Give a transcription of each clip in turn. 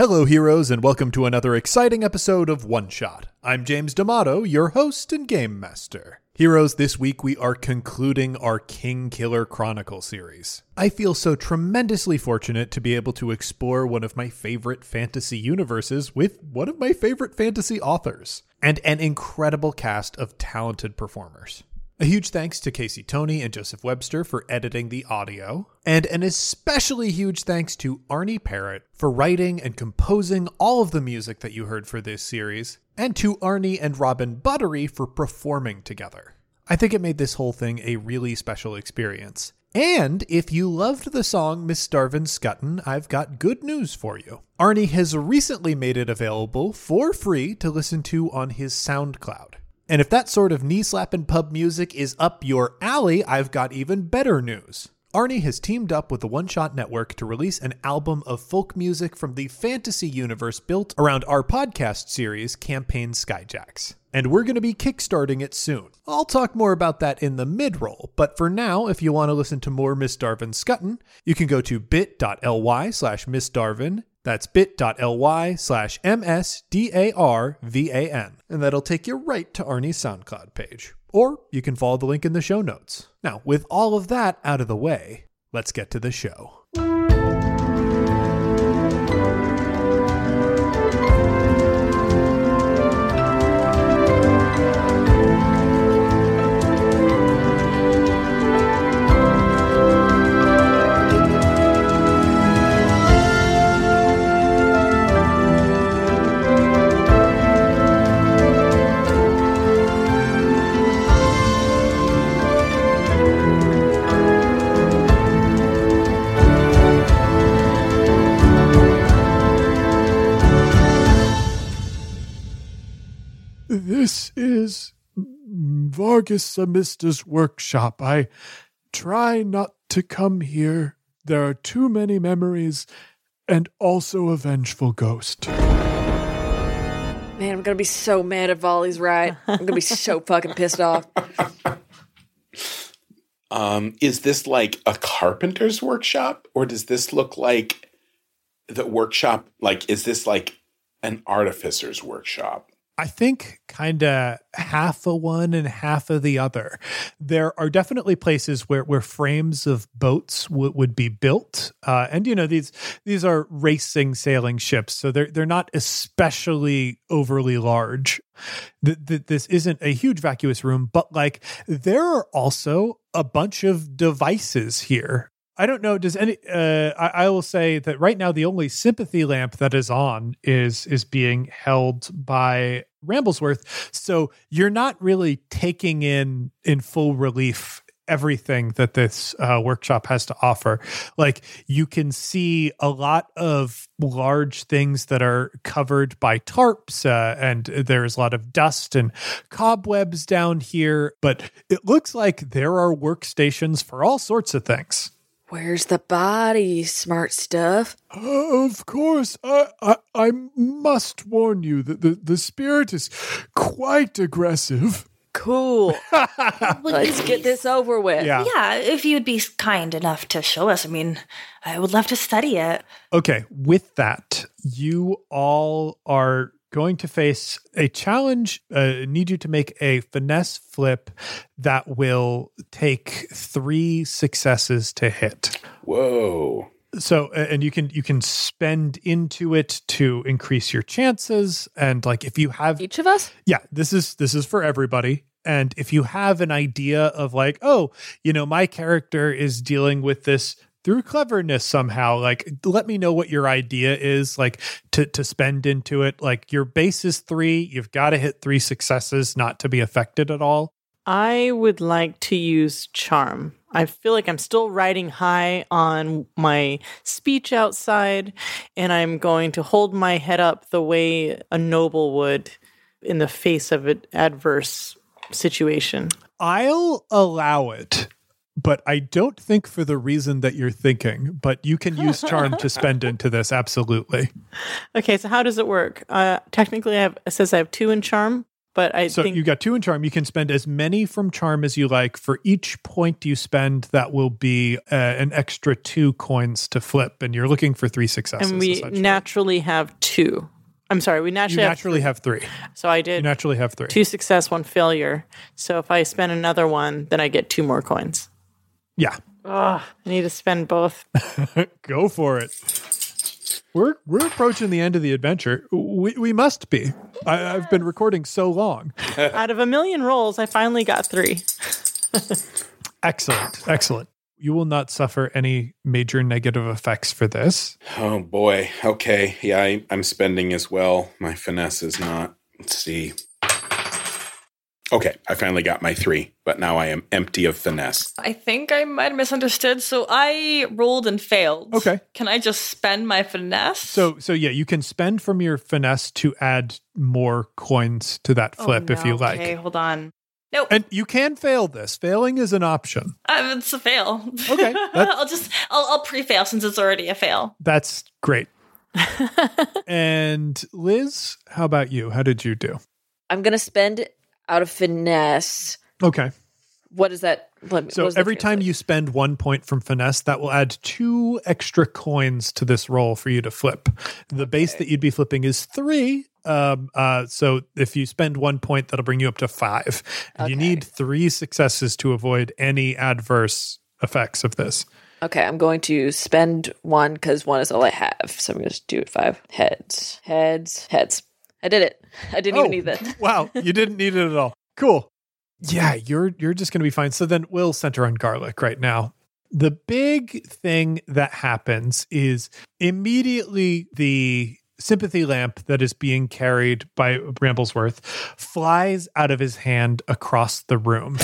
Hello, heroes, and welcome to another exciting episode of One Shot. I'm James D'Amato, your host and game master. Heroes, this week we are concluding our Kingkiller Chronicle series. I feel so tremendously fortunate to be able to explore one of my favorite fantasy universes with one of my favorite fantasy authors, and an incredible cast of talented performers. A huge thanks to Casey Tony and Joseph Webster for editing the audio, and an especially huge thanks to Arnie Parrott for writing and composing all of the music that you heard for this series, and to Arnie and Robin Buttery for performing together. I think it made this whole thing a really special experience. And if you loved the song Miss Darvan Scutton, I've got good news for you. Arnie has recently made it available for free to listen to on his SoundCloud. And if that sort of knee slapping pub music is up your alley, I've got even better news. Arnie has teamed up with the One Shot Network to release an album of folk music from the fantasy universe built around our podcast series, Campaign Skyjacks. And we're going to be kickstarting it soon. I'll talk more about that in the mid roll, but for now, if you want to listen to more Miss Darvan Scutton, you can go to bit.ly slash Miss Darvan that's bit.ly slash MSDARVAN. And that'll take you right to Arnie's SoundCloud page. Or you can follow the link in the show notes. Now, with all of that out of the way, let's get to the show. This is Vargas Samista's workshop. I try not to come here. There are too many memories and also a vengeful ghost. Man, I'm gonna be so mad if Volley's right. I'm gonna be so fucking pissed off. Um, is this like a carpenter's workshop, or does this look like the workshop? Like, is this like an artificer's workshop? I think kind of half of one and half of the other. There are definitely places where, where frames of boats w- would be built, uh, and you know these these are racing sailing ships, so they're they're not especially overly large. Th- th- this isn't a huge vacuous room, but like there are also a bunch of devices here I don't know. Does any? Uh, I, I, will say that right now the only sympathy lamp that is on is is being held by Ramblesworth. So you're not really taking in in full relief everything that this uh, workshop has to offer. Like you can see a lot of large things that are covered by tarps, uh, and there's a lot of dust and cobwebs down here. But it looks like there are workstations for all sorts of things. Where's the body, smart stuff? of course, I, I, I must warn you that the, the spirit is quite aggressive. Cool. Let's get this over with. Yeah. yeah, if you'd be kind enough to show us. I mean, I would love to study it. Okay, with that, you all are going to face a challenge. Uh, need you to make a finesse flip that will take three successes to hit. Whoa! So, and you can you can spend into it to increase your chances. And like, if you have each of us, yeah, this is this is for everybody. And if you have an idea of like, oh, you know, my character is dealing with this through cleverness somehow like let me know what your idea is like to to spend into it like your base is 3 you've got to hit 3 successes not to be affected at all I would like to use charm. I feel like I'm still riding high on my speech outside, and I'm going to hold my head up the way a noble would in the face of an adverse situation. I'll allow it but I don't think for the reason that you're thinking. But you can use charm to spend into this, absolutely. Okay, so how does it work? Uh, technically, I have it says I have two in charm. But I So think you got two in charm. You can spend as many from charm as you like. For each point you spend, that will be uh, an extra two coins to flip, and you're looking for three successes. and we naturally have two. I'm sorry, we you naturally, naturally have three. have. So I You did naturally have three. two success, one failure. So if I spend another one, then I get two more coins. Yeah, I need to spend both. go for it. We're we're approaching the end of the adventure. We we must be. I, I've been recording so long. Out of a million rolls, I finally got three. Excellent, excellent. You will not suffer any major negative effects for this. Oh boy. Okay. Yeah, I, I'm spending as well. My finesse is not. Let's see. Okay, I finally got my three, but now I am empty of finesse. I think I might have misunderstood. So I rolled and failed. Okay. Can I just spend my finesse? So so yeah, you can spend from your finesse to add more coins to that Oh, flip if you like. Okay, hold on. Nope. And you can fail this. Failing is an option. Uh, it's a fail. Okay, I'll just I'll, I'll pre-fail since it's already a fail. That's great. and Liz, how about you? How did you do? I'm gonna spend out of finesse. Okay. What is that? Let me, So every time you spend one point from finesse, that will add two extra coins to this roll for you to flip. The base that you'd be flipping is three. Um, uh, so if you spend one point, that'll bring you up to five. And You need three successes to avoid any adverse effects of this. Okay, I'm going to spend one because one is all I have. So I'm going to do it five. Heads, heads, heads. I did it. I didn't Oh. even need that. wow, you didn't need it at all. Cool. Yeah, you're you're just going to be fine. So then we'll center on garlic right now. The big thing that happens is immediately the sympathy lamp that is being carried by Bramblesworth flies out of his hand across the room.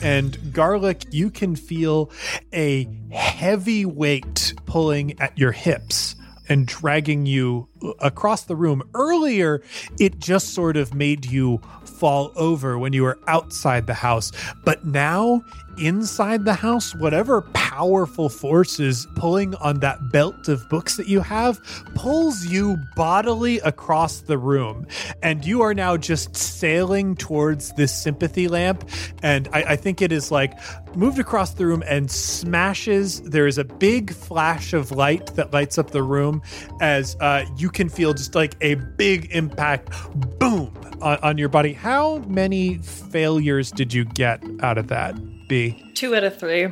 And garlic, you can feel a heavy weight pulling at your hips and dragging you across the room. Earlier, it just sort of made you fall over when you were outside the house. But now, inside the house, whatever powerful force is pulling on that belt of books that you have pulls you bodily across the room. And you are now just sailing towards this sympathy lamp. And I, I think it is like moved across the room and smashes. There is a big flash of light that lights up the room as uh, you can feel just like a big impact boom on, on your body. How many failures did you get out of that, B? Two out of three.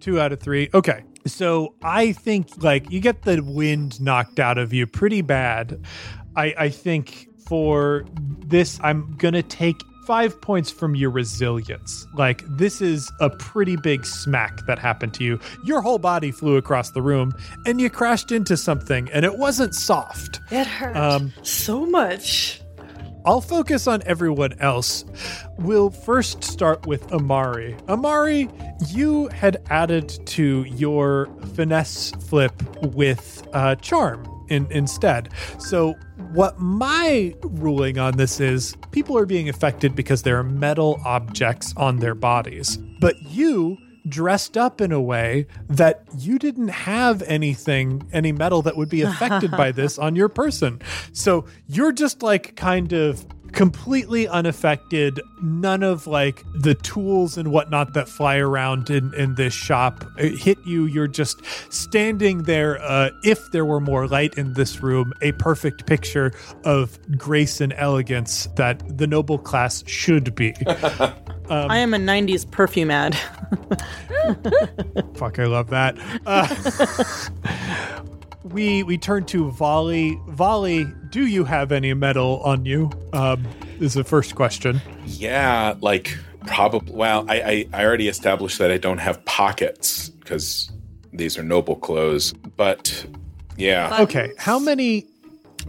Two out of three. Okay. So I think like you get the wind knocked out of you pretty bad. I, I think for this, I'm going to take five points from your resilience. Like this is a pretty big smack that happened to you. Your whole body flew across the room and you crashed into something and it wasn't soft. It hurt Um, so much. I'll focus on everyone else. We'll first start with Amari. Amari, you had added to your finesse flip with uh, charm in, instead. So, what my ruling on this is people are being affected because there are metal objects on their bodies. But you dressed up in a way that you didn't have anything, any metal that would be affected by this on your person. So you're just like kind of completely unaffected. None of like the tools and whatnot that fly around in, in this shop uh, hit you. You're just standing there. Uh, if there were more light in this room, a perfect picture of grace and elegance that the noble class should be. I am a 90s perfume ad. Fuck, I love that. Uh, we we turn to Volley. Volley, do you have any metal on you? Um, is the first question. Yeah, like probably. Well, I, I I already established that I don't have pockets because these are noble clothes. But yeah, Okay, how many?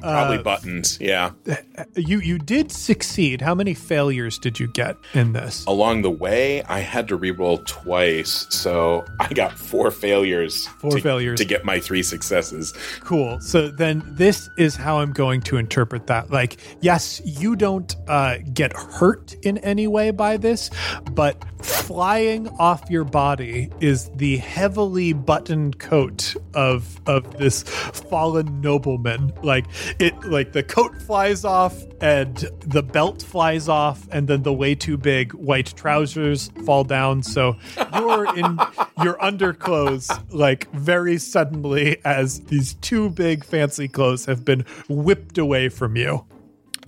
Probably uh, buttons. Yeah. You you did succeed. How many failures did you get in this? Along the way, I had to reroll twice, so I got four failures. Four to, failures. to get my three successes. Cool. So then this is how I'm going to interpret that. Like, yes, you don't uh, get hurt in any way by this, but flying off your body is the heavily buttoned coat of of this fallen nobleman. Like it like the coat flies off and the belt flies off and then the way too big white trousers fall down so you're in your underclothes like very suddenly as these two big fancy clothes have been whipped away from you.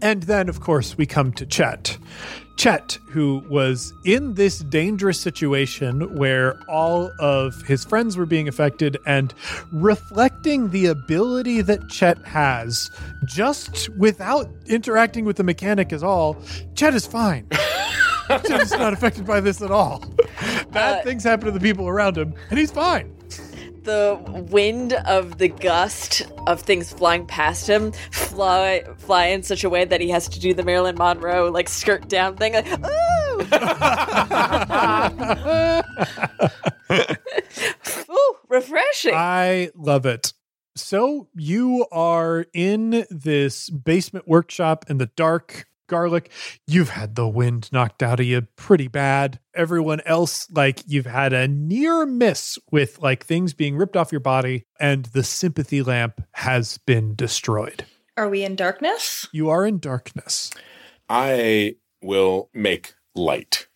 And then, of course, we come to Chet. Chet, who was in this dangerous situation where all of his friends were being affected and reflecting the ability that Chet has just without interacting with the mechanic at all, Chet is fine. Chet is not affected by this at all. Bad Uh, things happen to the people around him, and he's fine. The wind of the gust of things flying past him fly fly in such a way that he has to do the Marilyn Monroe like skirt down thing like ooh, ooh refreshing I love it. So you are in this basement workshop in the dark. Garlic, you've had the wind knocked out of you pretty bad. Everyone else, like, you've had a near miss with like things being ripped off your body, and the sympathy lamp has been destroyed. Are we in darkness? You are in darkness. I will make light,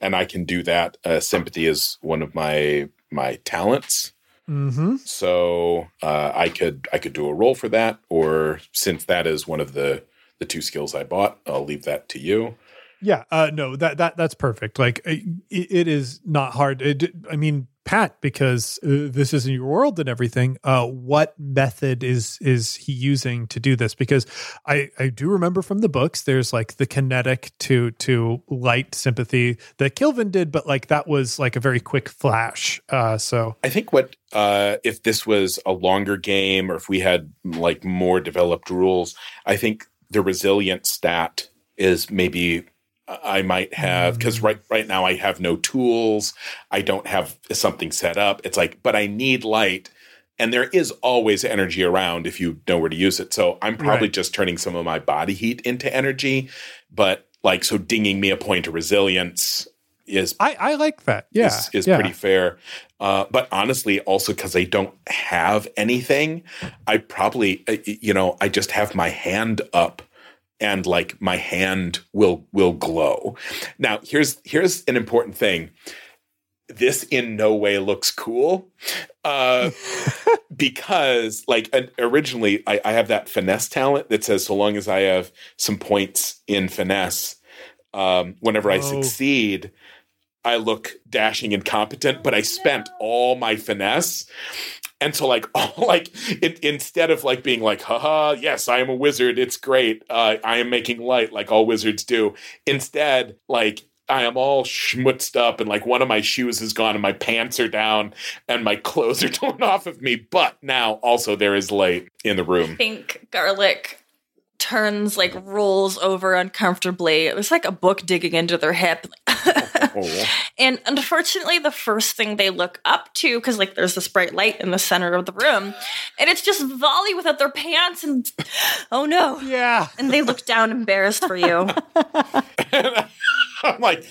and I can do that. Uh, sympathy is one of my my talents, Mm-hmm. so uh, I could I could do a roll for that. Or since that is one of the the two skills I bought, I'll leave that to you. Yeah, uh, no, that that that's perfect. Like, it, it is not hard. It, I mean, Pat, because uh, this is in your world and everything. Uh, what method is is he using to do this? Because I I do remember from the books, there's like the kinetic to to light sympathy that Kilvin did, but like that was like a very quick flash. Uh, so I think what uh, if this was a longer game, or if we had like more developed rules, I think the resilient stat is maybe I might have because mm. right right now I have no tools. I don't have something set up. It's like, but I need light, and there is always energy around if you know where to use it. So I'm probably Right. just turning some of my body heat into energy, but like so dinging me a point of resilience is I I like that. Yeah, is, is yeah. pretty fair. Uh, but honestly, also because I don't have anything, I probably, uh, you know, I just have my hand up and like my hand will will glow. Now, here's here's an important thing. This in no way looks cool. Uh, because like originally I, I have that finesse talent that says so long as I have some points in finesse, um, whenever I Oh. succeed, I look dashing and competent, but I spent all my finesse. And so, like, all, like it, instead of like being like, haha, yes, I am a wizard, it's great. Uh, I am making light like all wizards do. Instead, like, I am all schmutzed up and like one of my shoes is gone and my pants are down and my clothes are torn off of me. But now also there is light in the room. think garlic turns like rolls over uncomfortably. It was like a book digging into their hip. Oh. and unfortunately, the first thing they look up to, because like there's this bright light in the center of the room, and it's just Volley without their pants, and oh no! Yeah. And they look down embarrassed for you. I'm like,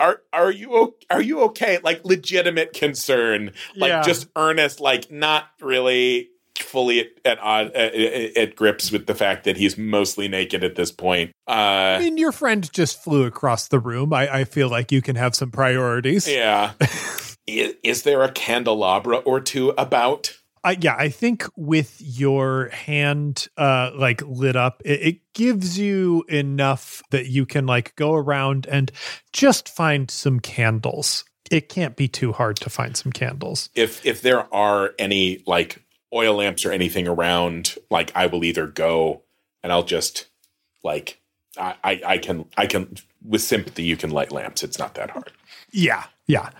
are are you are you okay? Like legitimate concern, like Yeah. just earnest, like not really fully at at, at, at, grips with the fact that he's mostly naked at this point. I Uh, mean, your friend just flew across the room. I, I feel like you can have some priorities. yeah. is, is there a candelabra or two about? I, yeah, I think with your hand uh like lit up, it, it gives you enough that you can like go around and just find some candles. It can't be too hard to find some candles. If if there are any like oil lamps or anything around, like I will either go and I'll just like I, I, I can I can with sympathy you can light lamps. It's not that hard. Yeah, yeah.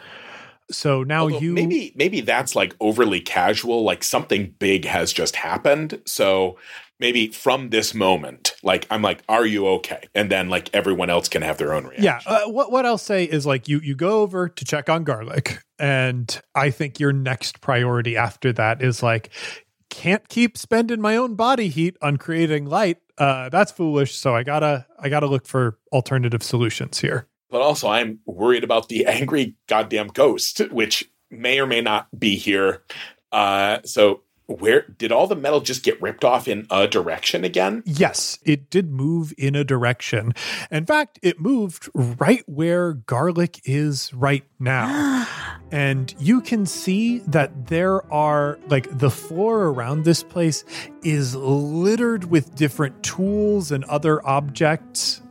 So now Although you maybe maybe that's like overly casual like something big has just happened so maybe from this moment like i'm like are you okay and then like everyone else can have their own reaction Yeah. Uh, what what I'll say is like you you go over to check on garlic, and I think your next priority after that is like can't keep spending my own body heat on creating light. Uh, that's foolish. So I gotta I gotta look for alternative solutions here. but also I'm worried about the angry goddamn ghost, which may or may not be here. Uh, so where did all the metal just get ripped off in a direction again? Yes, it did move in a direction. In fact, it moved right where garlic is right now. and you can see that there are, like, the floor around this place is littered with different tools and other objects.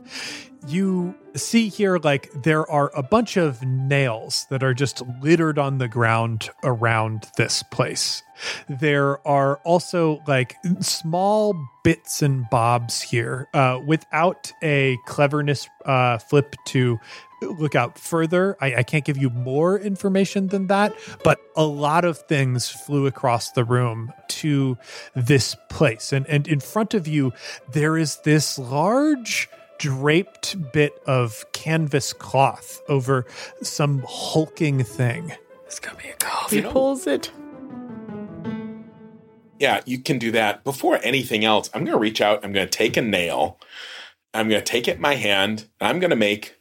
You see here, like, there are a bunch of nails that are just littered on the ground around this place. There are also like small bits and bobs here uh, without a cleverness uh, flip to look out further. I, I can't give you more information than that, but a lot of things flew across the room to this place. And, and in front of you, there is this large draped bit of canvas cloth over some hulking thing. It's gonna be a golf. He pulls it. Yeah, you can do that. Before anything else, I'm going to reach out. I'm going to take a nail. I'm going to take it in my hand. And I'm going to make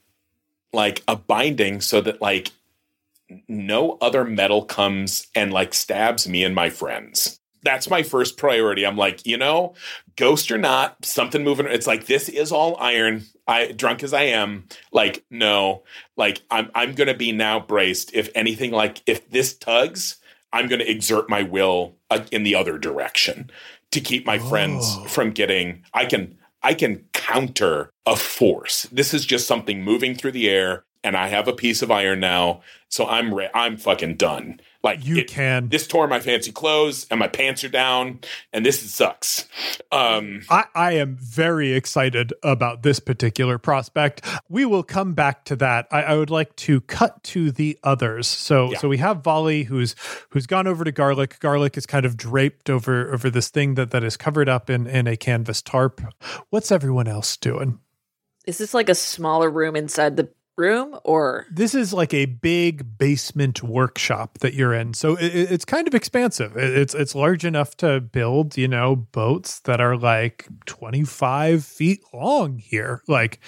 like a binding so that like no other metal comes and like stabs me and my friends. That's my first priority. I'm like, you know, ghost or not, something moving. It's like this is all iron. I drunk as I am, like no, like I'm I'm gonna be now braced. If anything, like if this tugs, I'm gonna exert my will uh, in the other direction to keep my friends Oh. from getting. I can I can counter a force. This is just something moving through the air, and I have a piece of iron now, so I'm re- I'm fucking done. Like You it- can. This tore my fancy clothes, and my pants are down, and this sucks. Um, I, I am very excited about this particular prospect. We will come back to that. I, I would like to cut to the others. So Yeah. so we have Volley who's who's gone over to Garlic. Garlic is kind of draped over over this thing that, that is covered up in, in a canvas tarp. What's everyone else doing? Is this like a smaller room inside the room, or This is like a big basement workshop that you're in. So it, it- it's kind of expansive. It- It's it's large enough to build, you know, boats that are like 25 feet long here. Like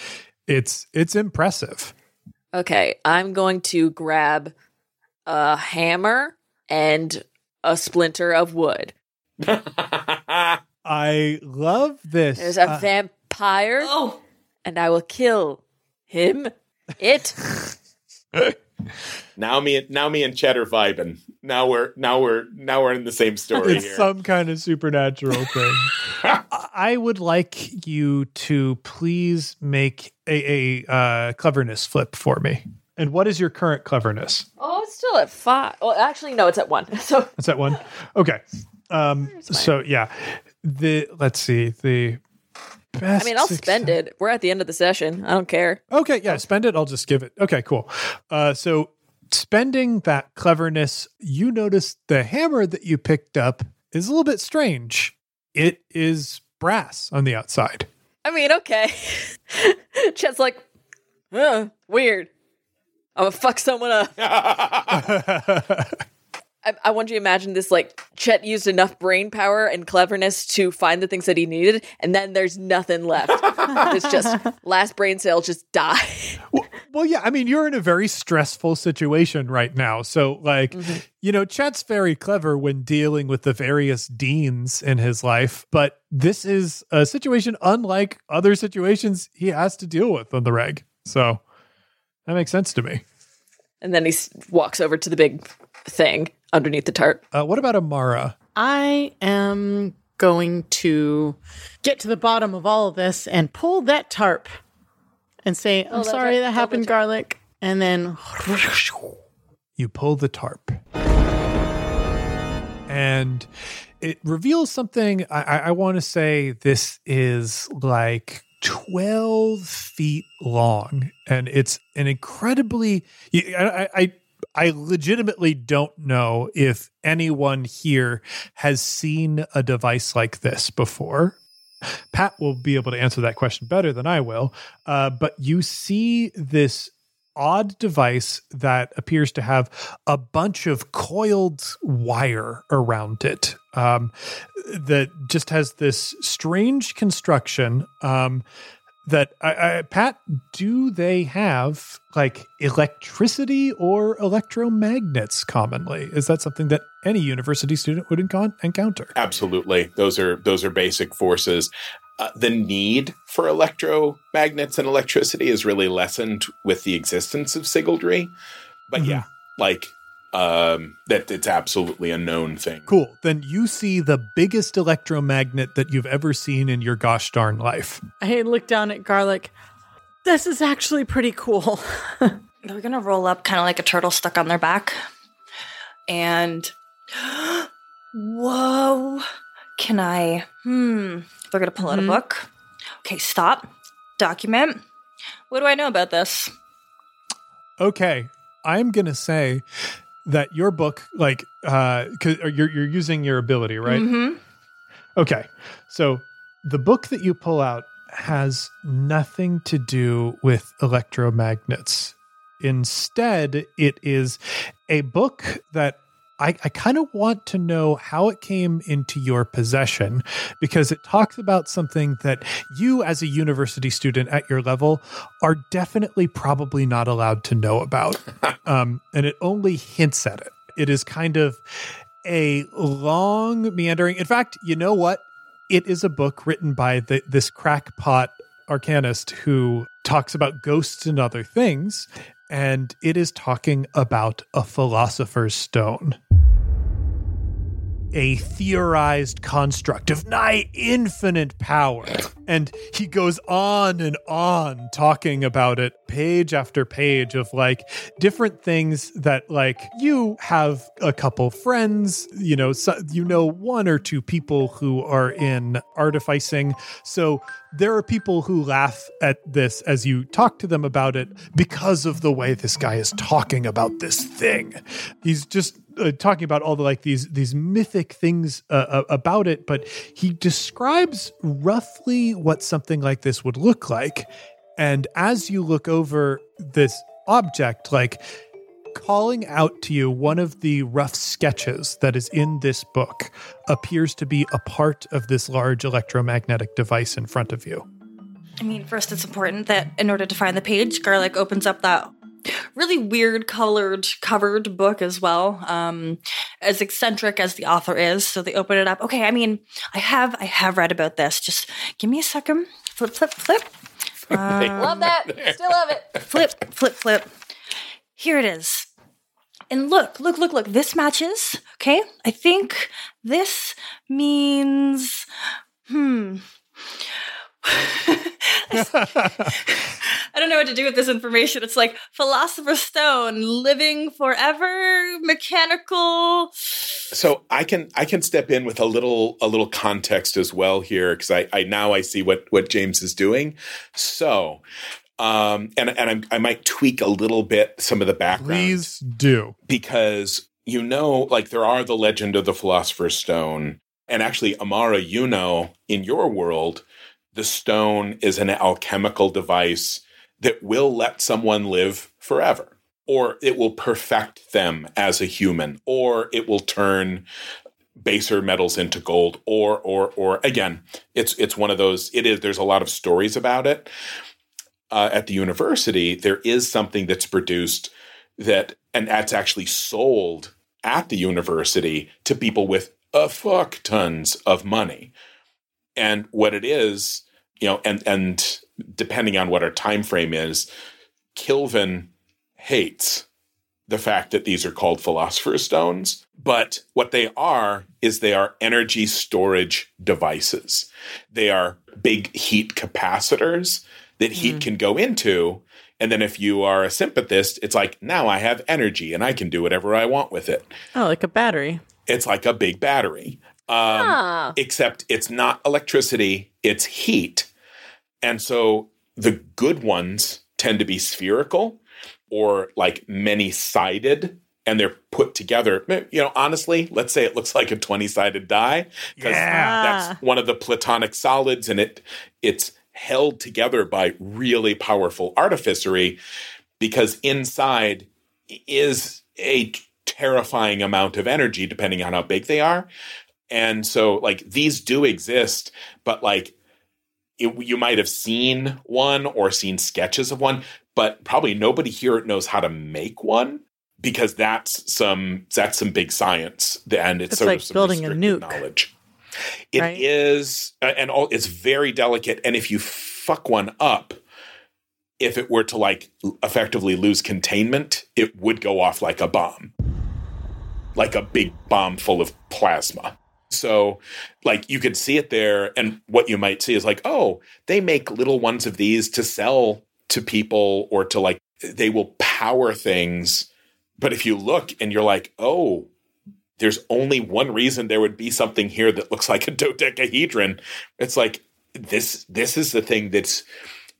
it's it's impressive. okay? I'm going to grab a hammer and a splinter of wood. I love this. There's a Uh, vampire, Oh, and I will kill him. It. now me, and now me and Cheddar vibing. Now we're now we're now we're in the same story it's here. some kind of supernatural thing. I would like you to please make a, a uh, cleverness flip for me. And what is your current cleverness? Oh, it's still at five. Well, actually, no, it's at one. So Is at one? Okay. Um, so yeah, the let's see the best. I mean, I'll spend it. We're at the end of the session. I don't care. Okay, yeah, spend it. I'll just give it. Okay, cool. Uh, so spending that cleverness, you notice the hammer that you picked up is a little bit strange. It is brass on the outside. I mean, okay. Chet's like, weird. I'm gonna fuck someone up. I, I want you to imagine this like Chet used enough brain power and cleverness to find the things that he needed, and then there's nothing left. it's just last brain cell just die. Well, yeah, I mean, you're in a very stressful situation right now. So, like, mm-hmm. you know, Chet's very clever when dealing with the various deans in his life, but this is a situation unlike other situations he has to deal with on the reg. So, that makes sense to me. and then he s- walks over to the big thing underneath the tarp. Uh, what about Amara? I am going to get to the bottom of all of this and pull that tarp and say, I'm that's sorry right. that happened, garlic. And then you pull the tarp and it reveals something i, I, I want to say this is like 12 feet long and it's an incredibly I, I, I legitimately don't know if anyone here has seen a device like this before. Pat will be able to answer that question better than I will. Uh, but you see this odd device that appears to have a bunch of coiled wire around it um, that just has this strange construction um, that I, I, Pat, do they have like electricity or electromagnets commonly? Is that something that any university student would encounter? Absolutely, those are those are basic forces. Uh, the need for electromagnets and electricity is really lessened with the existence of Sygaldry, but Mhm. yeah, like um, that it's absolutely a known thing. Cool. Then you see the biggest electromagnet that you've ever seen in your gosh darn life. I look down at Garlic. This is actually pretty cool. They're gonna roll up kind of like a turtle stuck on their back. And whoa. Can I hmm. They're gonna pull out a Mhm. book. Okay, stop. Document. What do I know about this? Okay, I'm gonna say that your book, like, uh, you're you're using your ability, right? Mm-hmm. Okay, so the book that you pull out has nothing to do with electromagnets. Instead, it is a book that I, I kind of want to know how it came into your possession because it talks about something that you, as a university student at your level, are definitely probably not allowed to know about. um, and it only hints at it. It is kind of a long meandering. In fact, you know what? It is a book written by the, this crackpot arcanist who talks about ghosts and other things, and it is talking about a philosopher's stone. A theorized construct of nigh infinite power. And he goes on and on talking about it, page after page of like different things that, like, you have a couple friends, you know, so, you know, one or two people who are in artificing. So there are people who laugh at this as you talk to them about it because of the way this guy is talking about this thing. He's just uh, talking about all the like these these mythic things uh, uh, about it, but he describes roughly what something like this would look like. And as you look over this object, like calling out to you one of the rough sketches that is in this book appears to be a part of this large electromagnetic device in front of you. I mean, first, it's important that in order to find the page, Garlic opens up that really weird colored covered book as well. Um, as eccentric as the author is, so they open it up. Okay, I mean, I have I have read about this. Just give me a second. Flip, flip, flip. Love that. Still love it. flip, flip, flip. Here it is. And look, look, look, look. This matches. Okay. I think this means, hmm. I don't know what to do with this information. It's like Philosopher's Stone, living forever, mechanical. So I can I can step in with a little a little context as well here because I, I now I see what what James is doing. So um and and I'm, I might tweak a little bit some of the background Please do. because you know like there are the legend of the philosopher's stone. And actually Amara you know in your world the stone is an alchemical device that will let someone live forever. Or it will perfect them as a human. Or it will turn baser metals into gold. Or or or again it's it's one of those it is there's a lot of stories about it uh, at the university there is something that's produced that and that's actually sold at the university to people with a fuck tons of money. And what it is you know and and depending on what our time frame is kilvin hates the fact that these are called philosopher's stones but what they are is they are energy storage devices. They are big heat capacitors that heat can go into and then if you are a sympathist it's like now i have energy and i can do whatever i want with it Oh, like a battery. it's like a big battery um, Ah. except it's not electricity, it's heat. And so the good ones tend to be spherical or like many sided and they're put together. You know, honestly, let's say it looks like a 20 sided die because Yeah. that's one of the platonic solids and it it's held together by really powerful artificery because inside is a terrifying amount of energy depending on how big they are. And so like these do exist, but like it, you might have seen one or seen sketches of one, but probably nobody here knows how to make one because that's some that's some big science and it's, It's sort like of some building a nuke. knowledge. It Right? is, uh, and all it's very delicate. And if you fuck one up, if it were to like effectively lose containment, it would go off like a bomb, like a big bomb full of plasma. So, like, you could see it there, and what you might see is like, oh, they make little ones of these to sell to people or to like, they will power things. But if you look and you're like, oh, there's only one reason there would be something here that looks like a dodecahedron. It's like this. This is the thing that's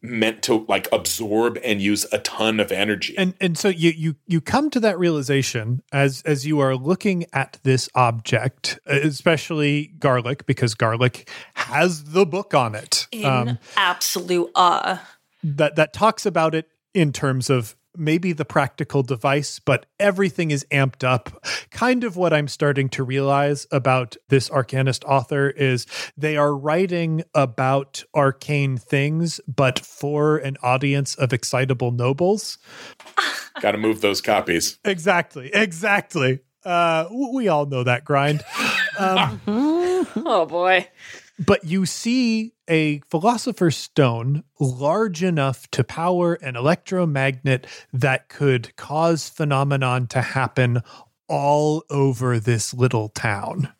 meant to like absorb and use a ton of energy. And and so you you you come to that realization as as you are looking at this object, especially garlic, because garlic has the book on it. In Um, absolute awe. that that talks about it in terms of maybe the practical device but everything is amped up kind of what i'm starting to realize about this arcanist author is they are writing about arcane things but for an audience of excitable nobles Got to move those copies. exactly exactly uh we all know that grind um Oh boy. But you see a philosopher's stone large enough to power an electromagnet that could cause phenomenon to happen all over this little town.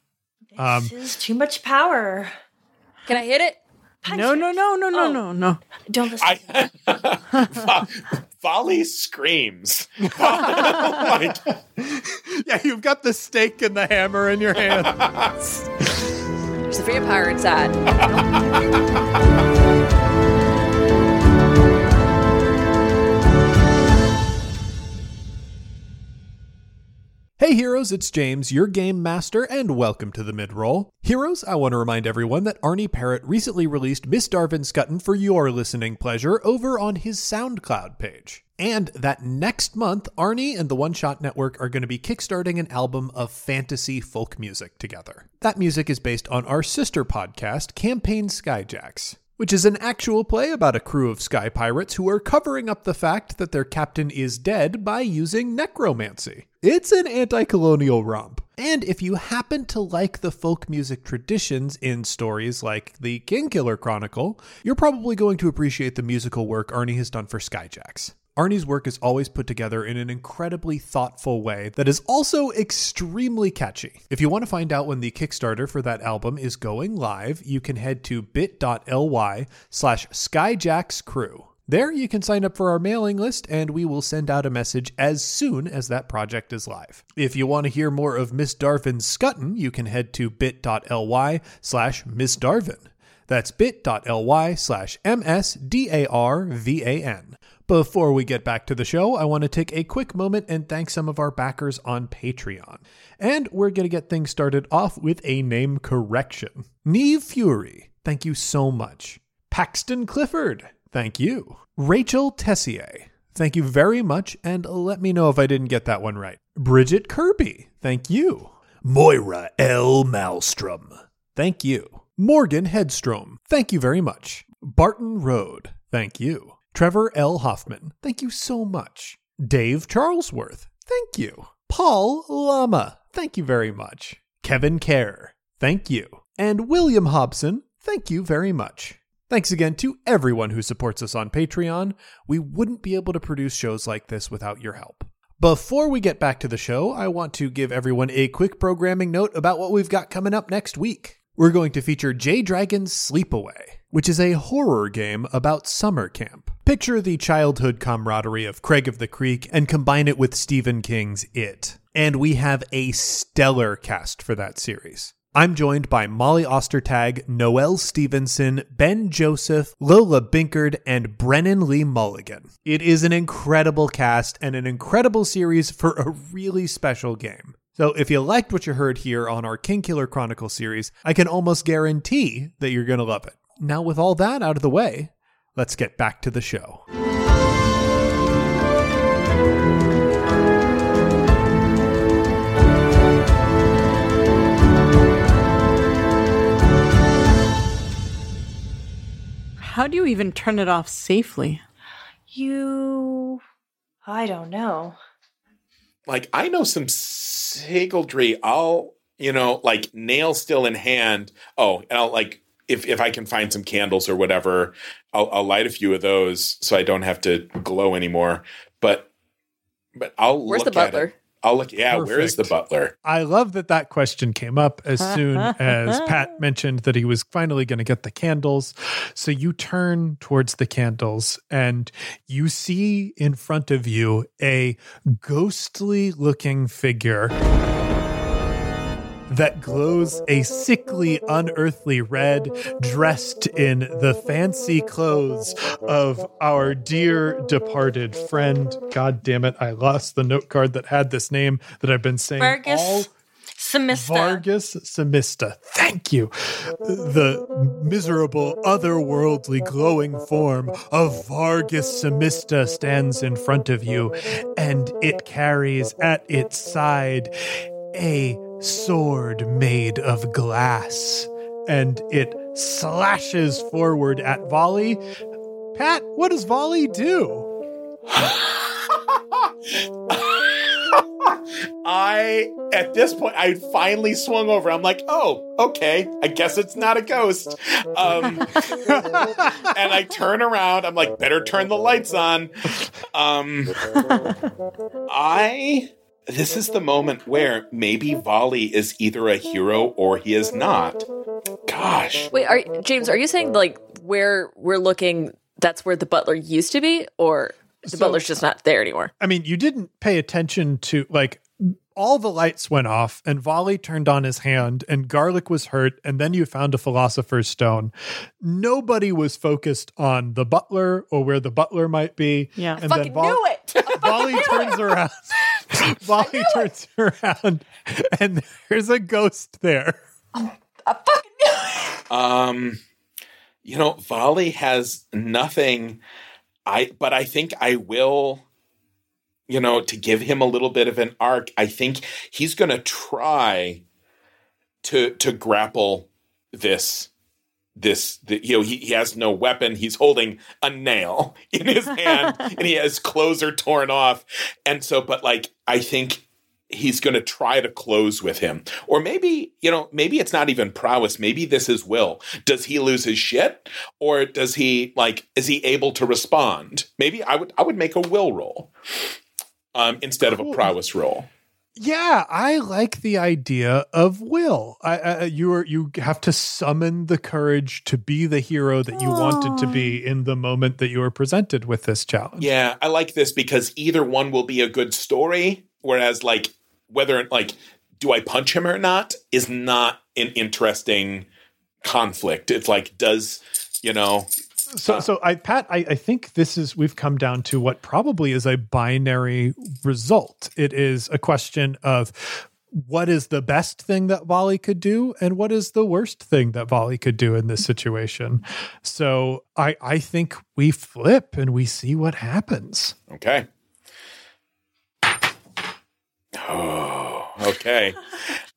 Um, this is too much power. Can I hit it? Punch No, it. no, no, no, no, Oh. no, no. Don't listen. I Volley screams. Like, yeah, you've got the stake and the hammer in your hand. There's a vampire inside. Hey heroes, it's James, your game master, and welcome to the mid-roll. Heroes, I want to remind everyone that Arnie Parrott recently released Miss Darvan Scutton for your listening pleasure over on his SoundCloud page. And that next month, Arnie and the One Shot Network are going to be kickstarting an album of fantasy folk music together. That music is based on our sister podcast, Campaign Skyjacks which is an actual play about a crew of sky pirates who are covering up the fact that their captain is dead by using necromancy. It's an anti colonial romp. And if you happen to like the folk music traditions in stories like the Kingkiller Chronicle, you're probably going to appreciate the musical work Arnie has done for Skyjacks. Arnie's work is always put together in an incredibly thoughtful way that is also extremely catchy. If you want to find out when the Kickstarter for that album is going live, you can head to bit.ly slash skyjackscrew. There you can sign up for our mailing list and we will send out a message as soon as that project is live. If you want to hear more of Miss Darvan's Scutton, you can head to bit.ly slash Miss Darvan. That's bit.ly slash MSDARVAN. Before we get back to the show, I want to take a quick moment and thank some of our backers on Patreon. And we're going to get things started off with a name correction. Neve Fury, thank you so much. Paxton Clifford, thank you. Rachel Tessier, thank you very much, and let me know if I didn't get that one right. Bridget Kirby, thank you. Moira L. Maelstrom, thank you. Morgan Headstrom, thank you very much. Barton Road, thank you. Trevor L. Hoffman, thank you so much. Dave Charlesworth, thank you. Paul Lama, thank you very much. Kevin Kerr, thank you. And William Hobson, thank you very much. Thanks again to everyone who supports us on Patreon. We wouldn't be able to produce shows like this without your help. Before we get back to the show, I want to give everyone a quick programming note about what we've got coming up next week. We're going to feature Jay Dragon's Sleepaway, which is a horror game about summer camp. Picture the childhood camaraderie of Craig of the Creek and combine it with Stephen King's It. And we have a stellar cast for that series. I'm joined by Molly Ostertag, Noelle Stevenson, Ben Joseph, Lola Binkard, and Brennan Lee Mulligan. It is an incredible cast and an incredible series for a really special game. So if you liked what you heard here on our Kingkiller Chronicle series, I can almost guarantee that you're going to love it. Now, with all that out of the way, let's get back to the show. How do you even turn it off safely? You. I don't know. Like I know some sygaldry. I'll you know like nail still in hand. Oh, and I'll like if if I can find some candles or whatever, I'll, I'll light a few of those so I don't have to glow anymore. But but I'll Where's look the at butler? I'll look. Yeah, where is the butler? I love that that question came up as soon as Pat mentioned that he was finally going to get the candles. So you turn towards the candles and you see in front of you a ghostly looking figure that glows a sickly, unearthly red, dressed in the fancy clothes of our dear departed friend. God damn it, I lost the note card that had this name that I've been saying Vargas all Samista. Vargas Samista. Thank you. The miserable, otherworldly, glowing form of Vargas Samista stands in front of you, and it carries at its side a sword made of glass. And it slashes forward at Volley. Pat, what does Volley do? I at this point I finally swung over. I'm like, oh, okay. I guess it's not a ghost. Um, and I turn around. I'm like, better turn the lights on. Um, I. This is the moment where maybe Volley is either a hero or he is not. Gosh. Wait, are James? Are you saying like where we're looking? That's where the butler used to be, or the So- butler's just not there anymore? I mean, you didn't pay attention to like all the lights went off and Volley turned on his hand and Garlic was hurt and then you found a philosopher's stone. Nobody was focused on the butler or where the butler might be. Yeah. And Fucking Vol- knew it. Volley turns around. Volley turns around and there's a ghost there. I fucking knew it. Um, you know, Volley has nothing. I but I think I will. You know, to give him a little bit of an arc, I think he's going to try to to grapple this this the, you know he, he has no weapon. He's holding a nail in his hand and he has clothes are torn off. And so but like i think he's going to try to close with him. Or maybe you know maybe it's not even prowess. Maybe this is will. Does he lose his shit? Or does he like is he able to respond? Maybe i would i would make a will roll um instead of a prowess roll Yeah, I like the idea of will. I, I you are you have to summon the courage to be the hero that you wanted to be in the moment that you were presented with this challenge. Yeah, I like this because either one will be a good story, whereas like whether like do I punch him or not is not an interesting conflict. It's like does you know So, uh, so I, Pat, I, I think this is we've come down to what probably is a binary result. It is a question of what is the best thing that Volley could do, and what is the worst thing that Volley could do in this situation. So, I, I think we flip and we see what happens. okay. Oh, okay.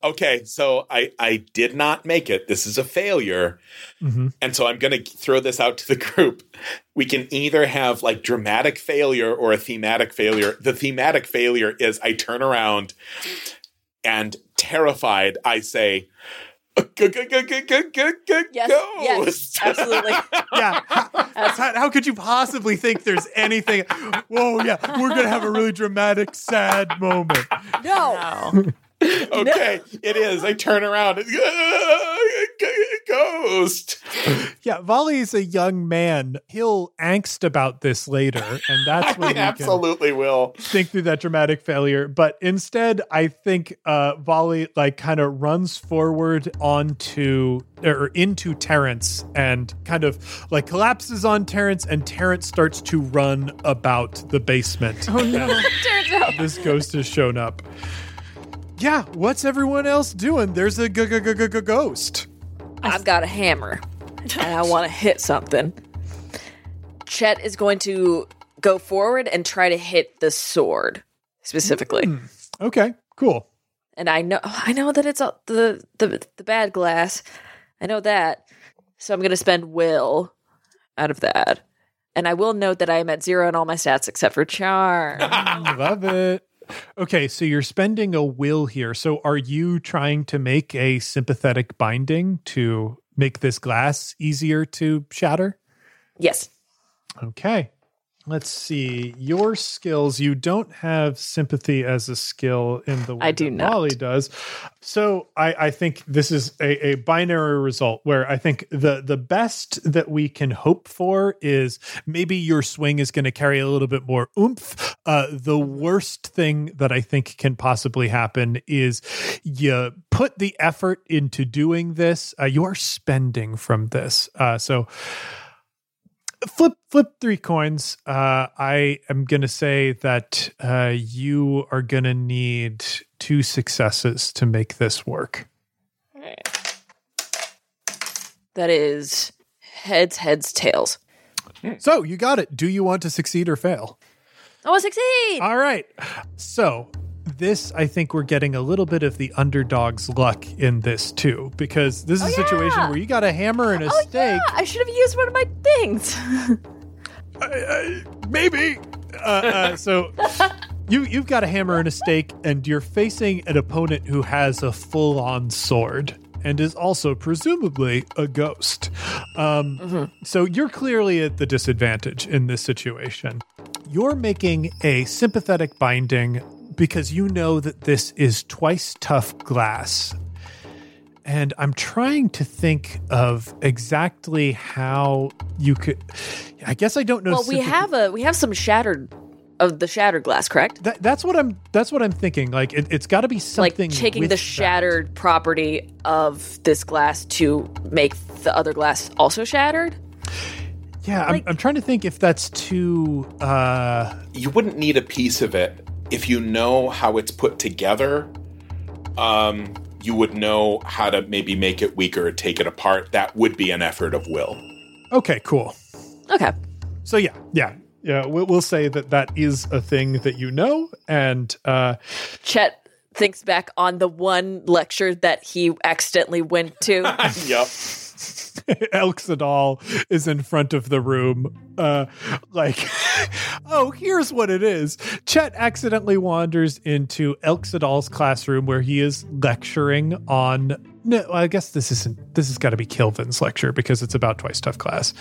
Okay, so I I did not make it. This is a failure. Mhm. And so I'm going to throw this out to the group. We can either have like dramatic failure or a thematic failure. The thematic failure is I turn around and terrified, I say, "G- g- g- g- g- g- g- Yes, yes, absolutely. Yeah. How, Pat, how could you possibly think there's anything? Whoa, yeah, we're gonna have a really dramatic, sad moment. No, okay, it is. I turn around. and, Ghost. Yeah, Volley's a young man. He'll angst about this later, and that's when I we absolutely will. think through that dramatic failure. But instead, I think uh, Volley like kind of runs forward onto or into Terrence and kind of like collapses on Terrence, and Terrence starts to run about the basement. Oh no! turns out this ghost has shown up. Yeah, what's everyone else doing? There's a g- g- g- g- ghost. I've got a hammer and I want to hit something. Chet is going to go forward and try to hit the sword specifically. Hmm, okay, cool. And I know oh, I know that it's a, the the the bad glass. I know that. So I'm going to spend will out of that. And I will note that I am at zero in all my stats except for charm. Love it. Okay, so you're spending a will here. So are you trying to make a sympathetic binding to make this glass easier to shatter? yes. Okay. Let's see. Your skills, you don't have sympathy as a skill in the way I do that not. Molly does. So I, I think this is a, a binary result where I think the the best that we can hope for is maybe your swing is going to carry a little bit more oomph. Uh, the worst thing that I think can possibly happen is you put the effort into doing this. Uh, you are spending from this. Uh, so flip flip three coins. Uh i am gonna say that uh you are gonna need two successes to make this work. That is heads, heads, tails. so you got it. Do you want to succeed or fail? I want to succeed. all right. So this i think we're getting a little bit of the underdog's luck in this too because this is a situation yeah. where you got a hammer and a oh, stake yeah. I should have used one of my things. maybe. Uh, uh, so you you've got a hammer and a stake, and you're facing an opponent who has a full on sword and is also presumably a ghost. Um, So you're clearly at the disadvantage in this situation. You're making a sympathetic binding because you know that this is twice tough glass. And I'm trying to think of exactly how you could. I guess I don't know. well, we have a we have some shattered of the shattered glass, correct? That, that's what I'm. That's what I'm thinking. Like it, it's got to be something. like taking with the that. shattered property of this glass to make the other glass also shattered. Yeah, I'm, I'm trying to think if that's too. uh you wouldn't need a piece of it if you know how it's put together. Um, you would know how to maybe make it weaker or take it apart. That would be an effort of will. Okay, cool. Okay. So yeah, yeah, yeah. We'll, we'll say that that is a thing that you know, and uh Chet thinks back on the one lecture that he accidentally went to. yep. Elxa Dal is in front of the room, uh, like, oh, here's what it is. Chet accidentally wanders into Elxa Dal's classroom where he is lecturing on. No, I guess this isn't. This has got to be Kilvin's lecture because it's about twice tough class.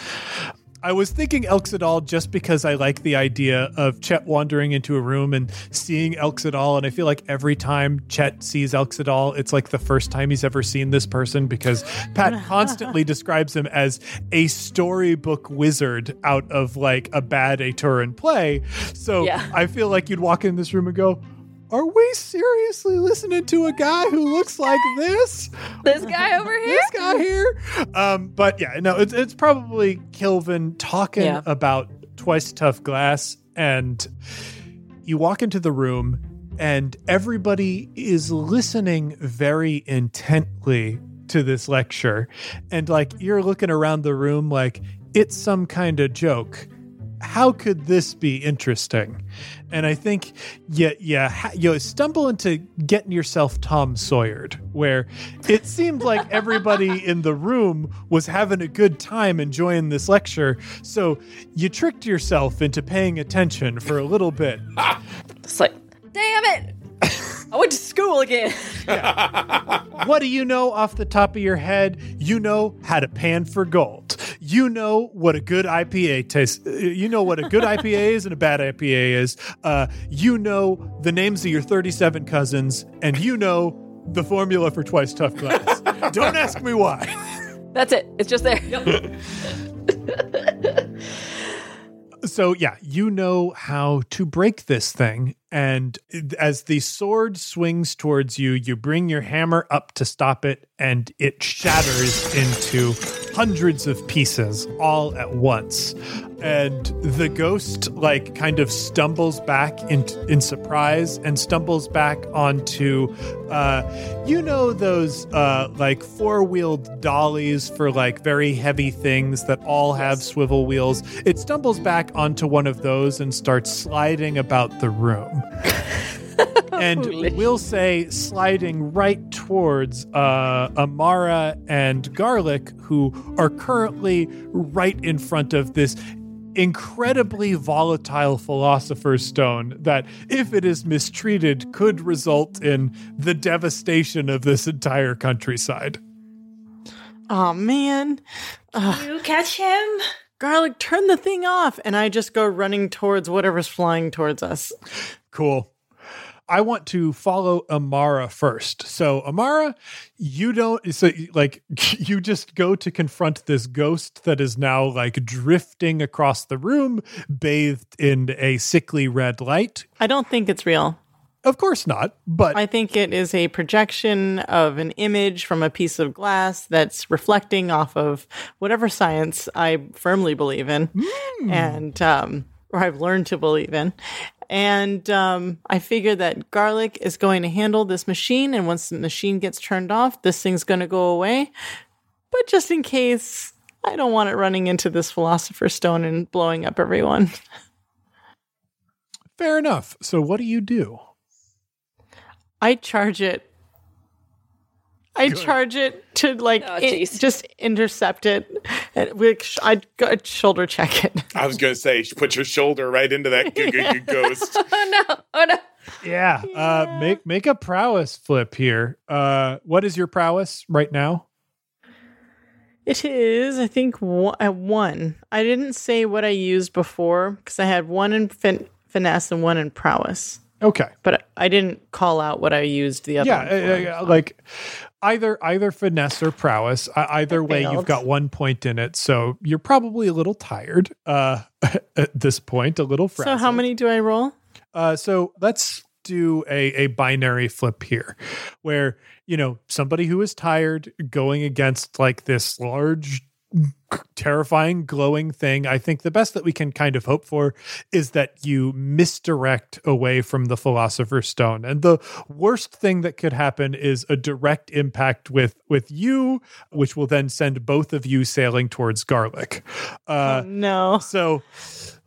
I was thinking Elxa Dal just because I like the idea of Chet wandering into a room and seeing Elxa Dal, and I feel like every time Chet sees Elxadal, it's like the first time he's ever seen this person because Pat constantly describes him as a storybook wizard out of like a bad Aturan play. So Yeah. I feel like you'd walk in this room and go, "Are we seriously listening to a guy who looks like this?" this guy over here. this guy here. Um, but yeah, no, it's it's probably Kilvin talking Yeah. about twice tough glass, and you walk into the room, and everybody is listening very intently to this lecture, and like you're looking around the room like it's some kind of joke. How could this be interesting? And I think yeah, you, ha- you stumble into getting yourself Tom Sawyered, where it seemed like everybody in the room was having a good time enjoying this lecture. So you tricked yourself into paying attention for a little bit. It's like, damn it! I went to school again. What do you know off the top of your head? You know how to pan for gold. You know what a good IPA tastes. uh, You know what a good IPA is and a bad IPA is. Uh, you know the names of your 37 cousins, and you know the formula for twice tough glass. Don't ask me why. That's it. It's just there. So yeah, you know how to break this thing and as the sword swings towards you, you bring your hammer up to stop it and it shatters into hundreds of pieces all at once. And the ghost like kind of stumbles back in in surprise and stumbles back onto uh you know those uh like four-wheeled dollies for like very heavy things that all have swivel wheels. It stumbles back onto one of those and starts sliding about the room. and we'll say sliding right towards uh, Amara and Garlic, who are currently right in front of this incredibly volatile philosopher's stone that, if it is mistreated, could result in the devastation of this entire countryside. Oh man. You catch him. Garlic, turn the thing off. And I just go running towards whatever's flying towards us. Cool. I want to follow Amara first. So Amara, you don't so like you just go to confront this ghost that is now like drifting across the room bathed in a sickly red light. I don't think it's real. Of course not, but I think it is a projection of an image from a piece of glass that's reflecting off of whatever science I firmly believe in, and um, or I've learned to believe in. And um, I figure that garlic is going to handle this machine, and once the machine gets turned off, this thing's going to go away. But just in case, I don't want it running into this philosopher's stone and blowing up everyone. fair enough. So what do you do? I charge it. I charge it to like Oh, i- just intercept it. And we, I I'd shoulder check it. I was going to say, put your shoulder right into that g- g- g- ghost. Oh no! Oh no! Yeah, uh make make a prowess flip here. Uh what is your prowess right now? It is, I think, one, at one. I didn't say what I used before because I had one in fin- finesse and one in prowess, Okay. but I didn't call out what I used the other. yeah, one for. uh, uh, like either either finesse or prowess. Uh, either way, you've got one point in it, so you're probably a little tired uh, at this point, a little. Frazzled. So how many do I roll? Uh, so let's do a, a binary flip here where, you know, somebody who is tired going against like this large, terrifying, glowing thing. I think the best that we can kind of hope for is that you misdirect away from the Philosopher's Stone. And the worst thing that could happen is a direct impact with with you, which will then send both of you sailing towards Garlic. Uh, no, so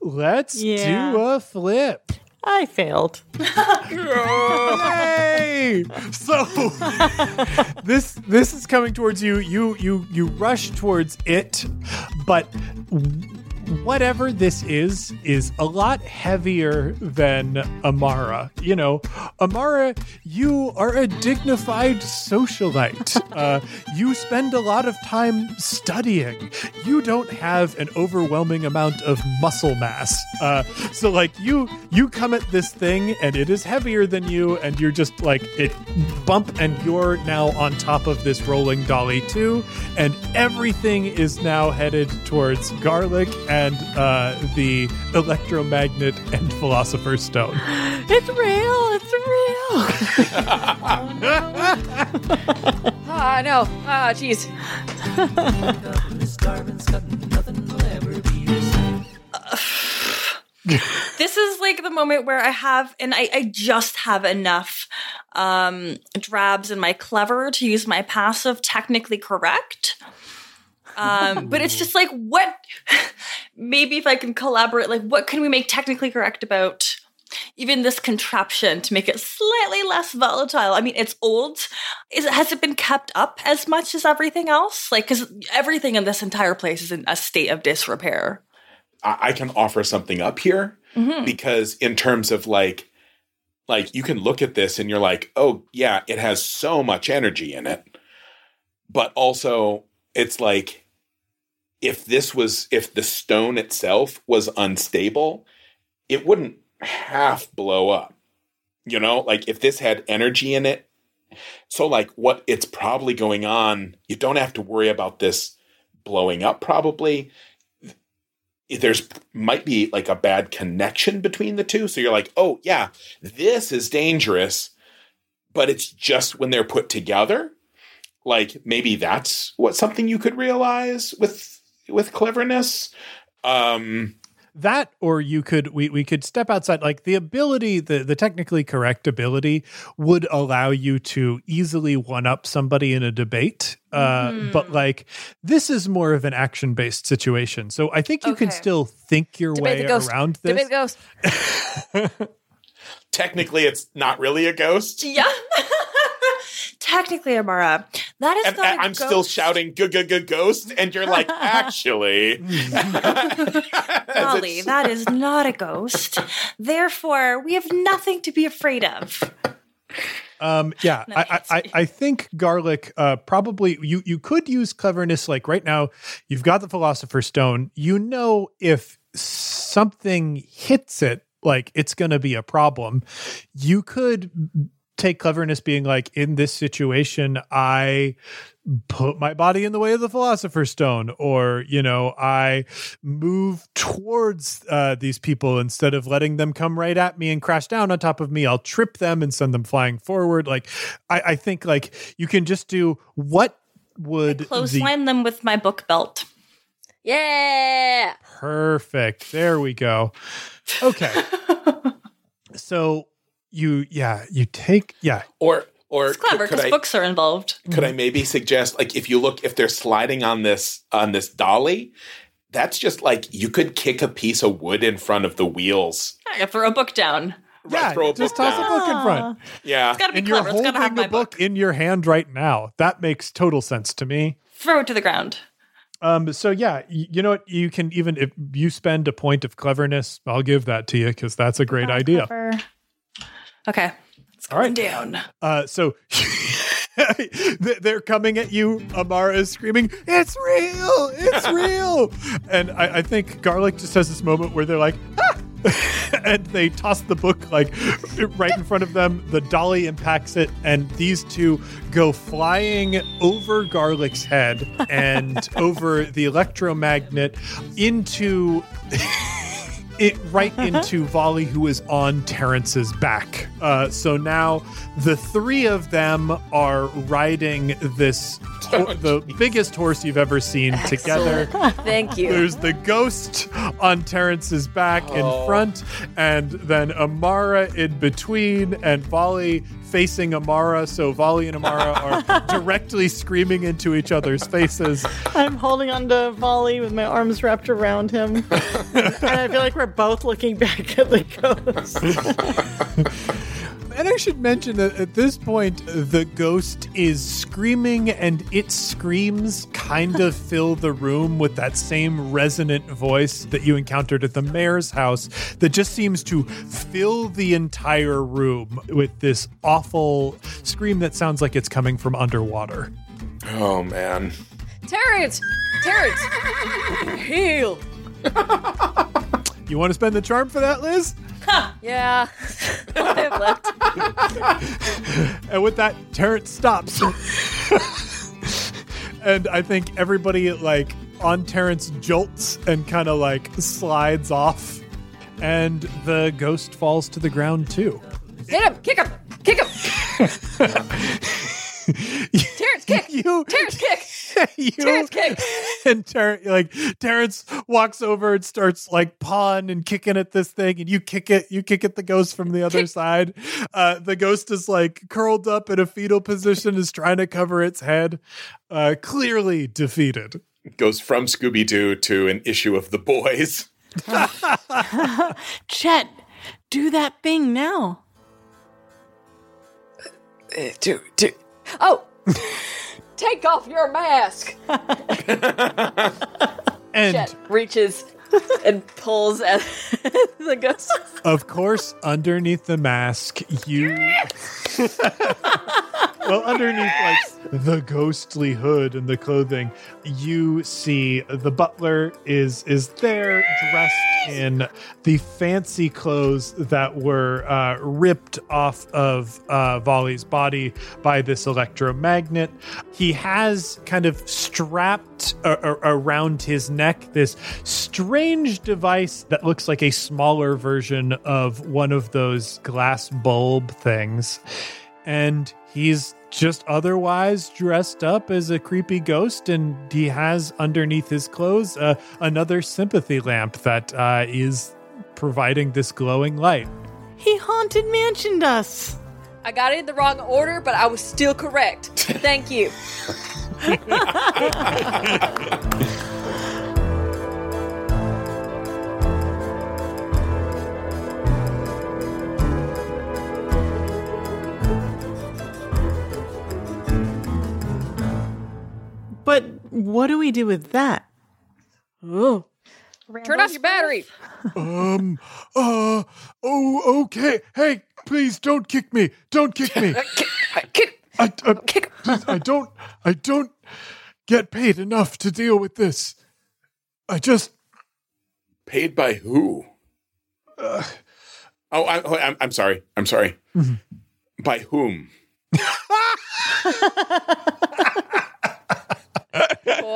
let's Yeah. do a flip. I failed. Hey! So this this is coming towards you. You you you rush towards it, but whatever this is is a lot heavier than Amara. You know, Amara, you are a dignified socialite. Uh, you spend a lot of time studying. You don't have an overwhelming amount of muscle mass. Uh, so like you you come at this thing and it is heavier than you and you're just like it bump and you're now on top of this rolling dolly too and everything is now headed towards garlic and uh, the electromagnet and philosopher's stone It's real. It's real. Ah no! Ah jeez! this is like the moment where I have, and I, I just have enough um, drabs in my clever to use my passive technically correct. Um, but it's just like, what? Maybe if I can collaborate, like, what can we make technically correct about even this contraption to make it slightly less volatile? I mean, it's old. Is it, has it been kept up as much as everything else? Like, because everything in this entire place is in a state of disrepair. I, I can offer something up here because in terms of like like you can look at this and you're like oh yeah it has so much energy in it but also it's like if this was if the stone itself was unstable it wouldn't half blow up you know like if this had energy in it so like what it's probably going on you don't have to worry about this blowing up probably there's might be like a bad connection between the two. So you're like, oh yeah, this is dangerous, but it's just when they're put together. Like maybe that's what something you could realize with with cleverness. Um that or you could we, we could step outside like the ability the, the technically correct ability would allow you to easily one up somebody in a debate uh but like this is more of an action based situation so i think you can still think your Debate way the ghost. around this Debate the ghost. technically it's not really a ghost. Yeah. Technically, Amara, that is And, not. and a I'm still shouting "g g g ghost," and you're like, actually, Molly, that is not a ghost. Therefore, we have nothing to be afraid of. Um, yeah, I, I, I, I think garlic. Uh, probably you you could use cleverness. Like right now, you've got the philosopher's stone. You know if something hits it, like it's going to be a problem. You could take cleverness, being like in this situation, I put my body in the way of the philosopher's stone or you know i move towards uh, these people instead of letting them come right at me and crash down on top of me. I'll trip them and send them flying forward. Like i, I think like you can just do what would the Clothesline them with my book belt. Yeah. perfect. There we go. Okay. So you yeah you take yeah or or It's clever because books are involved. could I maybe suggest like if you look if they're sliding on this on this dolly, that's just like you could kick a piece of wood in front of the wheels. I throw a book down. yeah throw a just book toss down. a book in front Yeah, It's got to be and you're clever. It's got holding to have the book book. in your hand right now that makes total sense to me Throw it to the ground. Um, so yeah, y- you know what? You can even if you spend a point of cleverness, I'll give that to you because that's a great idea. Clever. Okay. It's All right. going down. Uh, so they're coming at you. Amara is screaming, "It's real! It's real!" and I, I think Garlic just has this moment where they're like, "Ah!" and they toss the book like right in front of them. The dolly impacts it, and these two go flying over Garlic's head and over the electromagnet into. It right into Volley, who is on Terrence's back. Uh, so now the three of them are riding this, to- the biggest horse you've ever seen together. Thank you. There's the ghost on Terrence's back in front, and then Amara in between, and Volley facing Amara. So Volley and Amara are directly screaming into each other's faces. I'm holding onto Volley with my arms wrapped around him. and I feel like we're both looking back at the ghost. And I should mention that at this point, the ghost is screaming, and its screams kind of fill the room with that same resonant voice that you encountered at the mayor's house that just seems to fill the entire room with this awful scream that sounds like it's coming from underwater. Oh man. Terrence! Terrence! Heal! You want to spend the charm for that, Liz? Yeah. Have left. And with that, Terrence stops. and I think everybody, like, on Terrence jolts and kind of, like, slides off. And the ghost falls to the ground, too. Hit him! Kick him! Kick him! Terrence, kick! You, Terrence, kick! you, Terrence, kick! and Ter- like Terrence walks over and starts like pawing and kicking at this thing, and you kick it, you kick at the ghost from the other side. Uh, the ghost is like curled up in a fetal position, is trying to cover its head, uh, clearly defeated. Goes from Scooby Doo to an issue of the boys. Chet, do that thing now. Uh, do, do. Oh! Take off your mask! And Chet reaches and pulls at the ghost. of course, underneath the mask, you. well, underneath like the ghostly hood and the clothing, you see the butler is is there dressed in the fancy clothes that were uh, ripped off of uh, Volley's body by this electromagnet. He has kind of strapped a- a- around his neck this strange device that looks like a smaller version of one of those glass bulb things. And he's just otherwise dressed up as a creepy ghost, and he has underneath his clothes uh, another sympathy lamp that uh, is providing this glowing light. He haunted mansioned us. I got it in the wrong order, but I was still correct. Thank you. But what do we do with that? Oh, Turn off your battery. Um, uh, oh, okay. Hey, please don't kick me. Don't kick me. Kick, kick, I, I, kick. please, I don't, I don't get paid enough to deal with this. I just, Paid by who? uh, Oh, I, oh, I'm, I'm sorry. I'm sorry. By whom?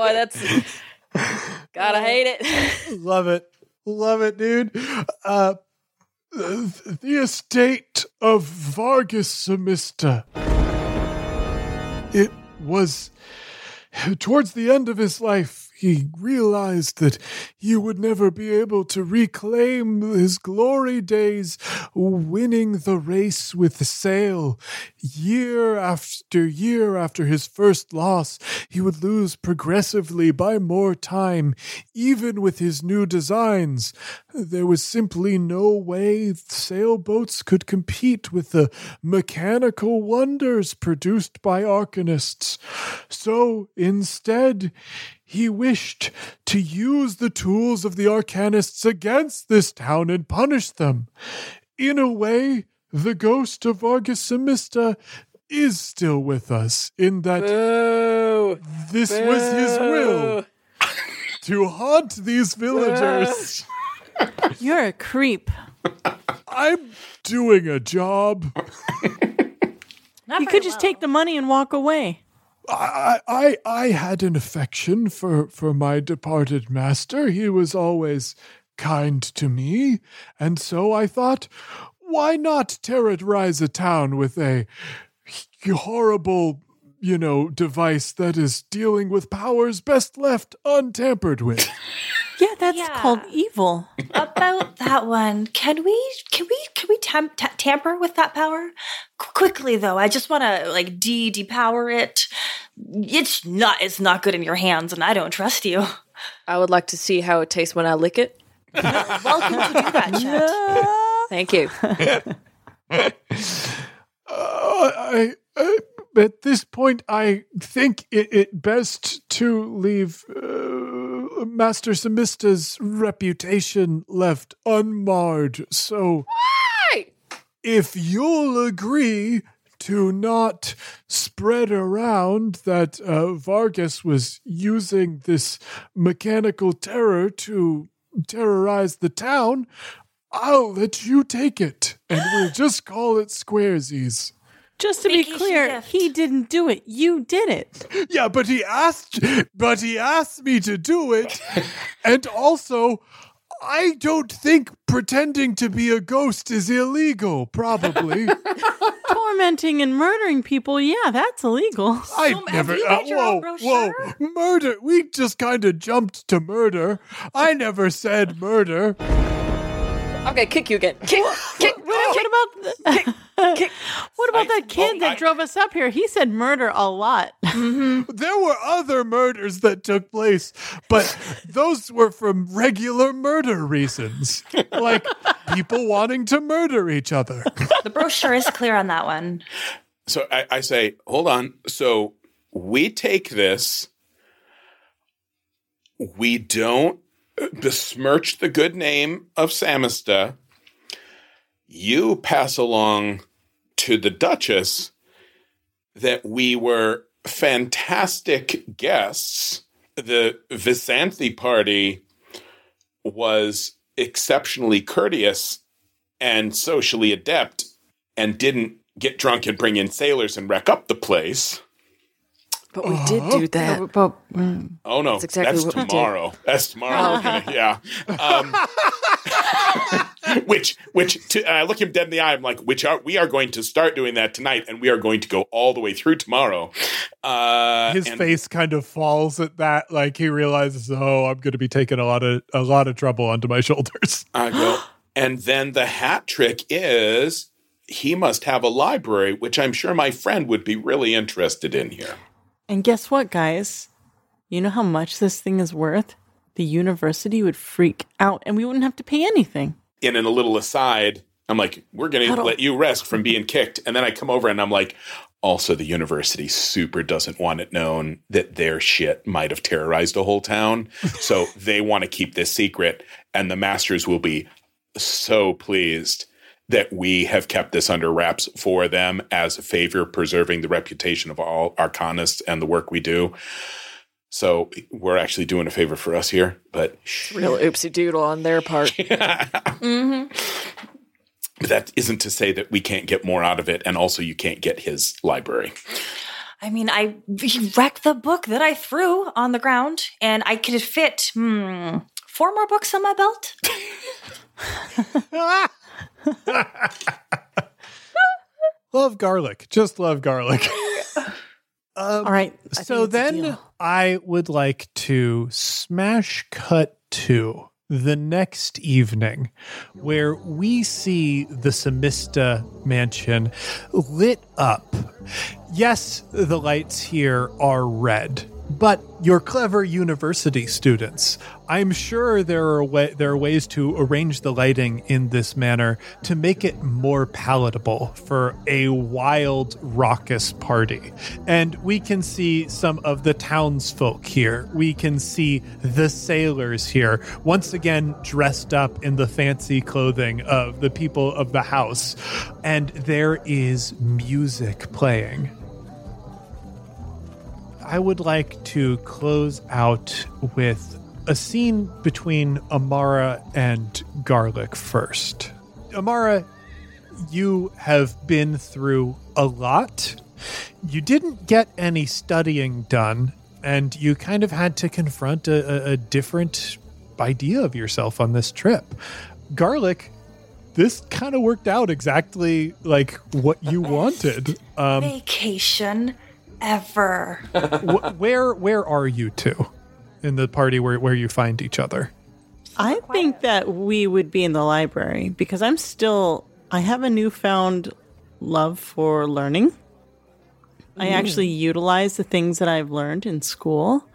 Boy, that's gotta hate it. love it. Love it, dude. Uh, the the estate of Vargas Samista. It was towards the end of his life, he realized that he would never be able to reclaim his glory days winning the race with the sail. Year after year after his first loss, he would lose progressively by more time, even with his new designs. There was simply no way sailboats could compete with the mechanical wonders produced by arcanists. So instead, he wished to use the tools of the arcanists against this town and punish them. In a way, the ghost of Vargas Samista is still with us, in that Boo. this was his will to haunt these villagers. You're a creep. I'm doing a job. Not You very could just well. take the money and walk away. I, I I had an affection for for my departed master. He was always kind to me, and so I thought, why not terrorize a town with a horrible, you know, device that is dealing with powers best left untampered with. Yeah, that's Yeah. called evil. about that one. Can we can we can we tam- ta- tamper with that power Qu- quickly though? I just want to like de depower it. It's not it's not good in your hands, and I don't trust you. I would like to see how it tastes when I lick it. Welcome to do that, Chet. Thank you. Uh, I, uh, at this point, I think it, it best to leave uh, Master Samista's reputation left unmarred. So, Hey! if you'll agree to not spread around that uh, Vargas was using this mechanical terror to terrorize the town, I'll let you take it, and we'll just call it squaresies. Just to be clear, gift. he didn't do it. You did it. Yeah, but he asked, but he asked me to do it, and also, I don't think pretending to be a ghost is illegal. Probably, Tormenting and murdering people, yeah, that's illegal. I have never. you uh, whoa, whoa, murder! We just kind of jumped to murder. I never said murder. I'm gonna kick you again. Kick, kick. What about the, what about that kid oh, that I- drove us up here? He said murder a lot. Mm-hmm. There were other murders that took place, but those were from regular murder reasons, like people wanting to murder each other. The brochure is clear on that one. So I, I say, hold on. So we take this, we don't besmirch the good name of Samista. You pass along to the Duchess that we were fantastic guests. The Visanthe party was exceptionally courteous and socially adept and didn't get drunk and bring in sailors and wreck up the place. But we did do that. But Oh no, that's, exactly what we did. tomorrow. That's tomorrow. Gonna- yeah. Um, which, which, to, and I look him dead in the eye. I'm like, which are we are going to start doing that tonight, and we are going to go all the way through tomorrow. Uh, His and- face kind of falls at that, like he realizes, oh, I'm going to be taking a lot of a lot of trouble onto my shoulders. I go, and then the hat trick is he must have a library, which I'm sure my friend would be really interested in here. And guess what, guys? You know how much this thing is worth? The university would freak out and we wouldn't have to pay anything. And in a little aside, I'm like, we're going to let you rest from being kicked. And then I come over and I'm like, also the university super doesn't want it known that their shit might have terrorized a whole town. so they want to keep this secret, and the masters will be so pleased that we have kept this under wraps for them as a favor, preserving the reputation of all arcanists and the work we do. So we're actually doing a favor for us here, but Real oopsie doodle on their part. Mm-hmm. But that isn't to say that we can't get more out of it, and also you can't get his library. I mean, I he wrecked the book that I threw on the ground, and I could fit hmm, four more books on my belt. Love garlic. Just love garlic. Um, All right. I so then. I would like to smash cut to the next evening where we see the Samista mansion lit up. Yes, the lights here are red, but you're clever university students. I'm sure there are wa- there are ways to arrange the lighting in this manner to make it more palatable for a wild, raucous party. And we can see some of the townsfolk here. We can see the sailors here, once again dressed up in the fancy clothing of the people of the house. And there is music playing. I would like to close out with a scene between Amara and Garlic first. Amara, you have been through a lot. You didn't get any studying done, and you kind of had to confront a, a, a different idea of yourself on this trip. Garlic, this kind of worked out exactly like what you wanted. Um, Vacation ever. where where are you two in the party where, where you find each other? I think that we would be in the library because I'm still, I have a newfound love for learning. I mm. actually utilize the things that I've learned in school.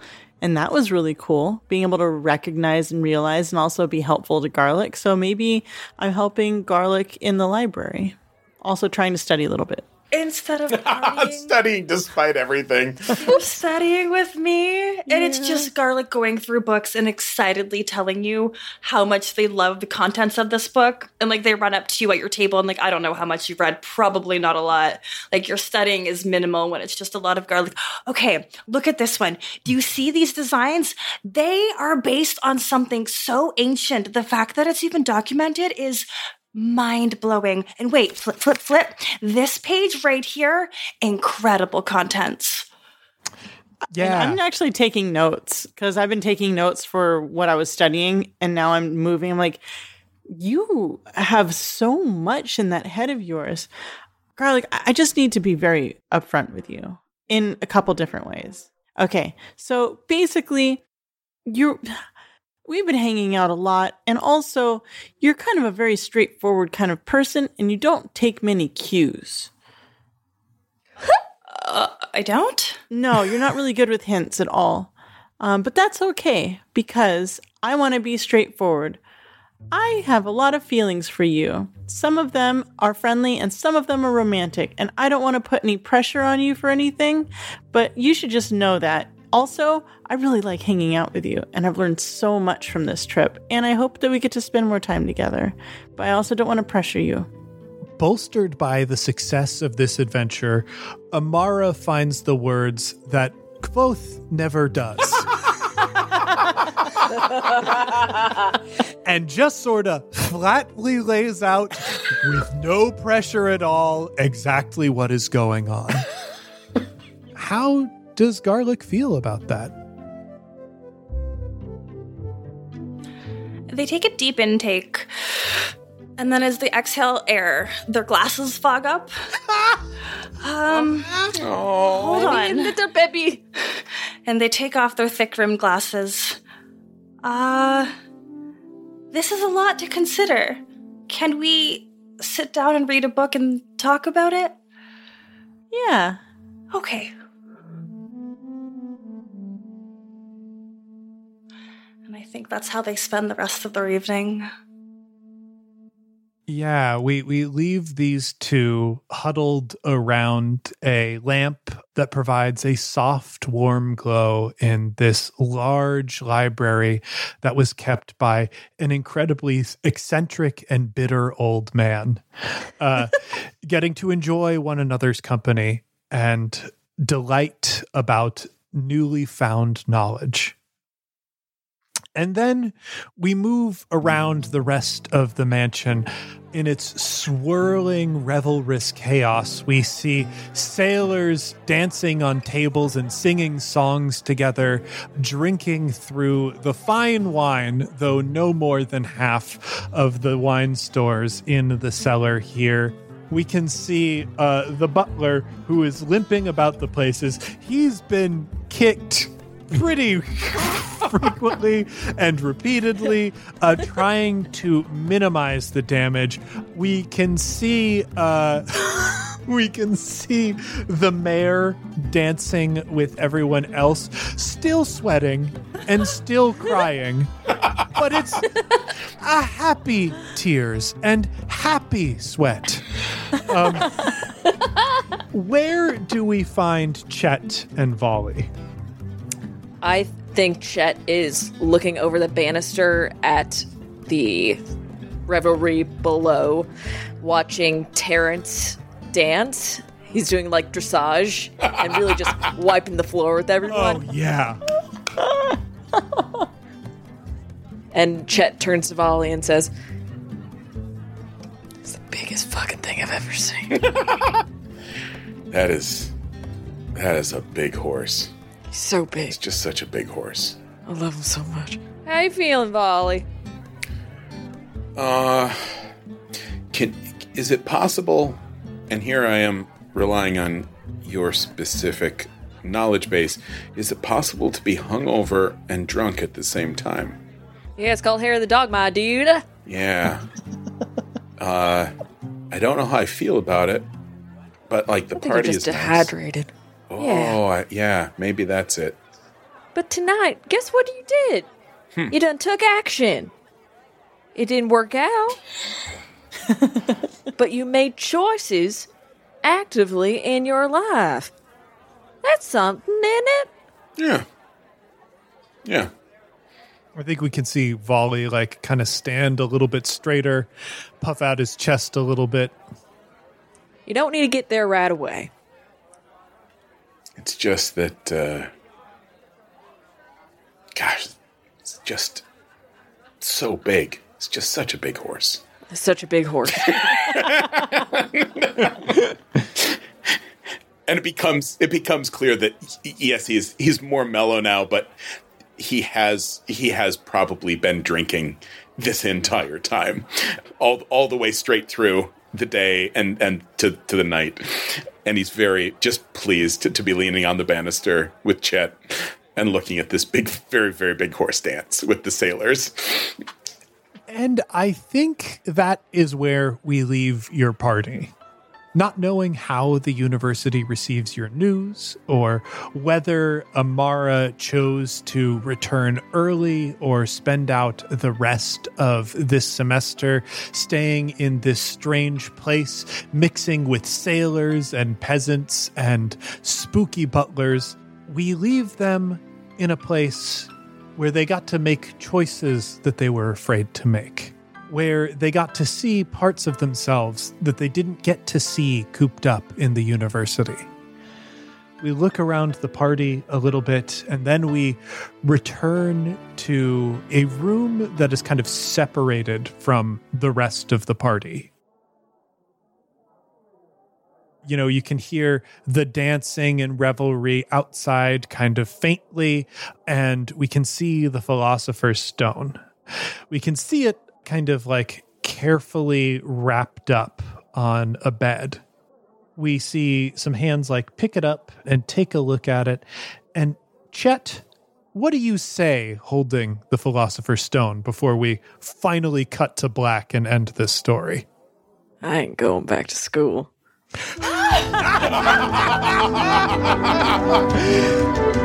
And that was really cool, being able to recognize and realize and also be helpful to Garlic. So maybe I'm helping Garlic in the library, also trying to study a little bit. Instead of partying, Studying despite everything. studying with me. And it's just Garlic going through books and excitedly telling you how much they love the contents of this book. And like they run up to you at your table and like, I don't know how much you've read, probably not a lot. Like your studying is minimal when it's just a lot of Garlic. Okay, look at this one. Do you see these designs? They are based on something so ancient. The fact that it's even documented is mind blowing. And wait, flip, flip, flip. This page right here, incredible contents. And I'm actually taking notes because I've been taking notes for what I was studying and now I'm moving. I'm like, you have so much in that head of yours. Garlic, I I just need to be very upfront with you in a couple different ways. Okay. So basically, you're we've been hanging out a lot and also you're kind of a very straightforward kind of person and you don't take many cues. I don't? No, you're not really good with hints at all. Um, but that's okay because I want to be straightforward. I have a lot of feelings for you. Some of them are friendly and some of them are romantic, and I don't want to put any pressure on you for anything, but you should just know that. Also, I really like hanging out with you, and I've learned so much from this trip, and I hope that we get to spend more time together. But I also don't want to pressure you. Bolstered by the success of this adventure, Amara finds the words that Kvothe never does. and just sort of flatly lays out with no pressure at all exactly what is going on. How does Garlic feel about that? They take a deep intake, and then as they exhale air, their glasses fog up. um, hold on. Little baby. And they take off their thick rimmed glasses. Uh, this is a lot to consider. Can we sit down and read a book and talk about it? Yeah. Okay. Think that's how they spend the rest of their evening. Yeah, we, we leave these two huddled around a lamp that provides a soft, warm glow in this large library that was kept by an incredibly eccentric and bitter old man, uh, getting to enjoy one another's company and delight about newly found knowledge. And then we move around the rest of the mansion. In its swirling, revelrous chaos, we see sailors dancing on tables and singing songs together, drinking through the fine wine, though no more than half of the wine stores in the cellar here we can see uh, the butler who is limping about the places. He's been kicked pretty frequently and repeatedly, uh, trying to minimize the damage. We can see. Uh, we can see the mayor dancing with everyone else, still sweating and still crying. but it's a happy tears and happy sweat. Um, where do we find Chet and Volley? I think Chet is looking over the banister at the revelry below, watching Terrence dance. He's doing like dressage and really just wiping the floor with everyone. Oh, yeah. and Chet turns to Volley and says, It's the biggest fucking thing I've ever seen. that is. That is a big horse. He's so big. He's just such a big horse. I love him so much. How you feeling, Volley? Uh, can is it possible? And here I am relying on your specific knowledge base. Is it possible to be hungover and drunk at the same time? Yeah, it's called hair of the dog, my dude. Yeah. uh, I don't know how I feel about it, but like the party just is dehydrated. Nice. Oh, yeah. I, yeah, maybe that's it. But tonight, guess what you did? Hmm. You done took action. It didn't work out. but you made choices actively in your life. That's something, isn't it? Yeah. Yeah. I think we can see Volley like kind of stand a little bit straighter, puff out his chest a little bit. You don't need to get there right away. It's just that, uh, gosh, it's just so big. It's just such a big horse. Such a big horse. and it becomes it becomes clear that yes, he's he's more mellow now, but he has he has probably been drinking this entire time, all all the way straight through the day and and to to the night and he's very just pleased to, to be leaning on the banister with Chet and looking at this big, very, very big horse dance with the sailors. And I think that is where we leave your party not knowing how the university receives your news or whether Amara chose to return early or spend out the rest of this semester staying in this strange place, mixing with sailors and peasants and spooky butlers. We leave them in a place where they got to make choices that they were afraid to make where they got to see parts of themselves that they didn't get to see cooped up in the university. We look around the party a little bit and then we return to a room that is kind of separated from the rest of the party. You know, you can hear the dancing and revelry outside kind of faintly, and we can see the philosopher's stone. We can see it kind of like carefully wrapped up on a bed. We see some hands like pick it up and take a look at it. And Chet, what do you say holding the Philosopher's Stone before we finally cut to black and end this story? I ain't going back to school.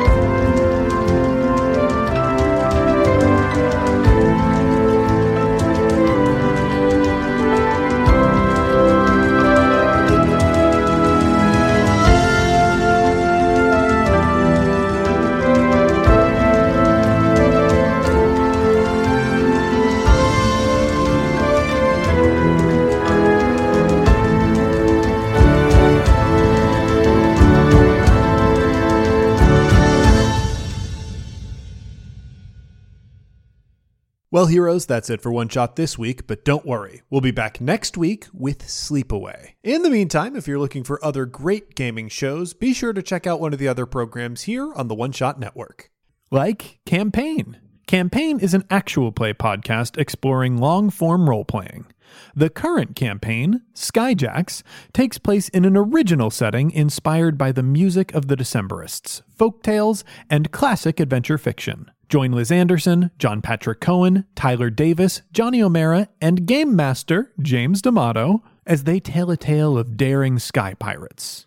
Well, heroes, that's it for One Shot this week, but don't worry, we'll be back next week with Sleepaway. In the meantime, if you're looking for other great gaming shows, be sure to check out one of the other programs here on the One Shot Network. Like Campaign. Campaign is an actual play podcast exploring long form role playing. The current campaign, Skyjacks, takes place in an original setting inspired by the music of the Decemberists, folk tales, and classic adventure fiction. Join Liz Anderson, John Patrick Coan, Tyler Davis, Johnny O'Mara, and Game Master James D'Amato as they tell a tale of daring sky pirates.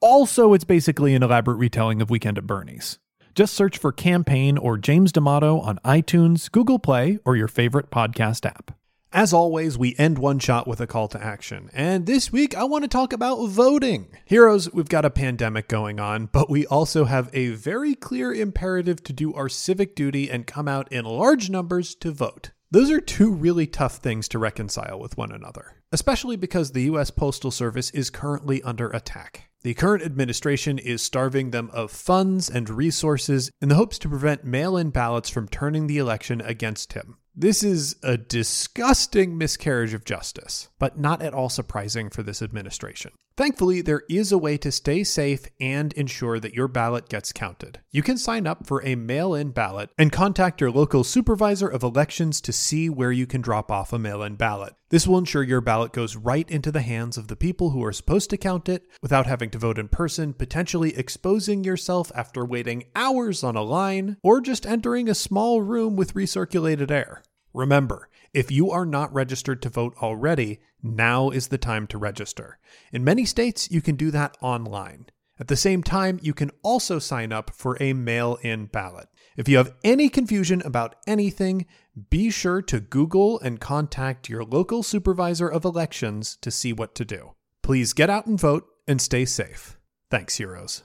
Also, it's basically an elaborate retelling of Weekend at Bernie's. Just search for Campaign or James D'Amato on iTunes, Google Play, or your favorite podcast app. As always, we end one shot with a call to action. And this week, I want to talk about voting. Heroes, we've got a pandemic going on, but we also have a very clear imperative to do our civic duty and come out in large numbers to vote. Those are two really tough things to reconcile with one another, especially because the US Postal Service is currently under attack. The current administration is starving them of funds and resources in the hopes to prevent mail in ballots from turning the election against him. This is a disgusting miscarriage of justice, but not at all surprising for this administration. Thankfully, there is a way to stay safe and ensure that your ballot gets counted. You can sign up for a mail in ballot and contact your local supervisor of elections to see where you can drop off a mail in ballot. This will ensure your ballot goes right into the hands of the people who are supposed to count it without having to vote in person, potentially exposing yourself after waiting hours on a line or just entering a small room with recirculated air. Remember, if you are not registered to vote already, now is the time to register. In many states, you can do that online. At the same time, you can also sign up for a mail in ballot. If you have any confusion about anything, be sure to Google and contact your local supervisor of elections to see what to do. Please get out and vote and stay safe. Thanks, heroes.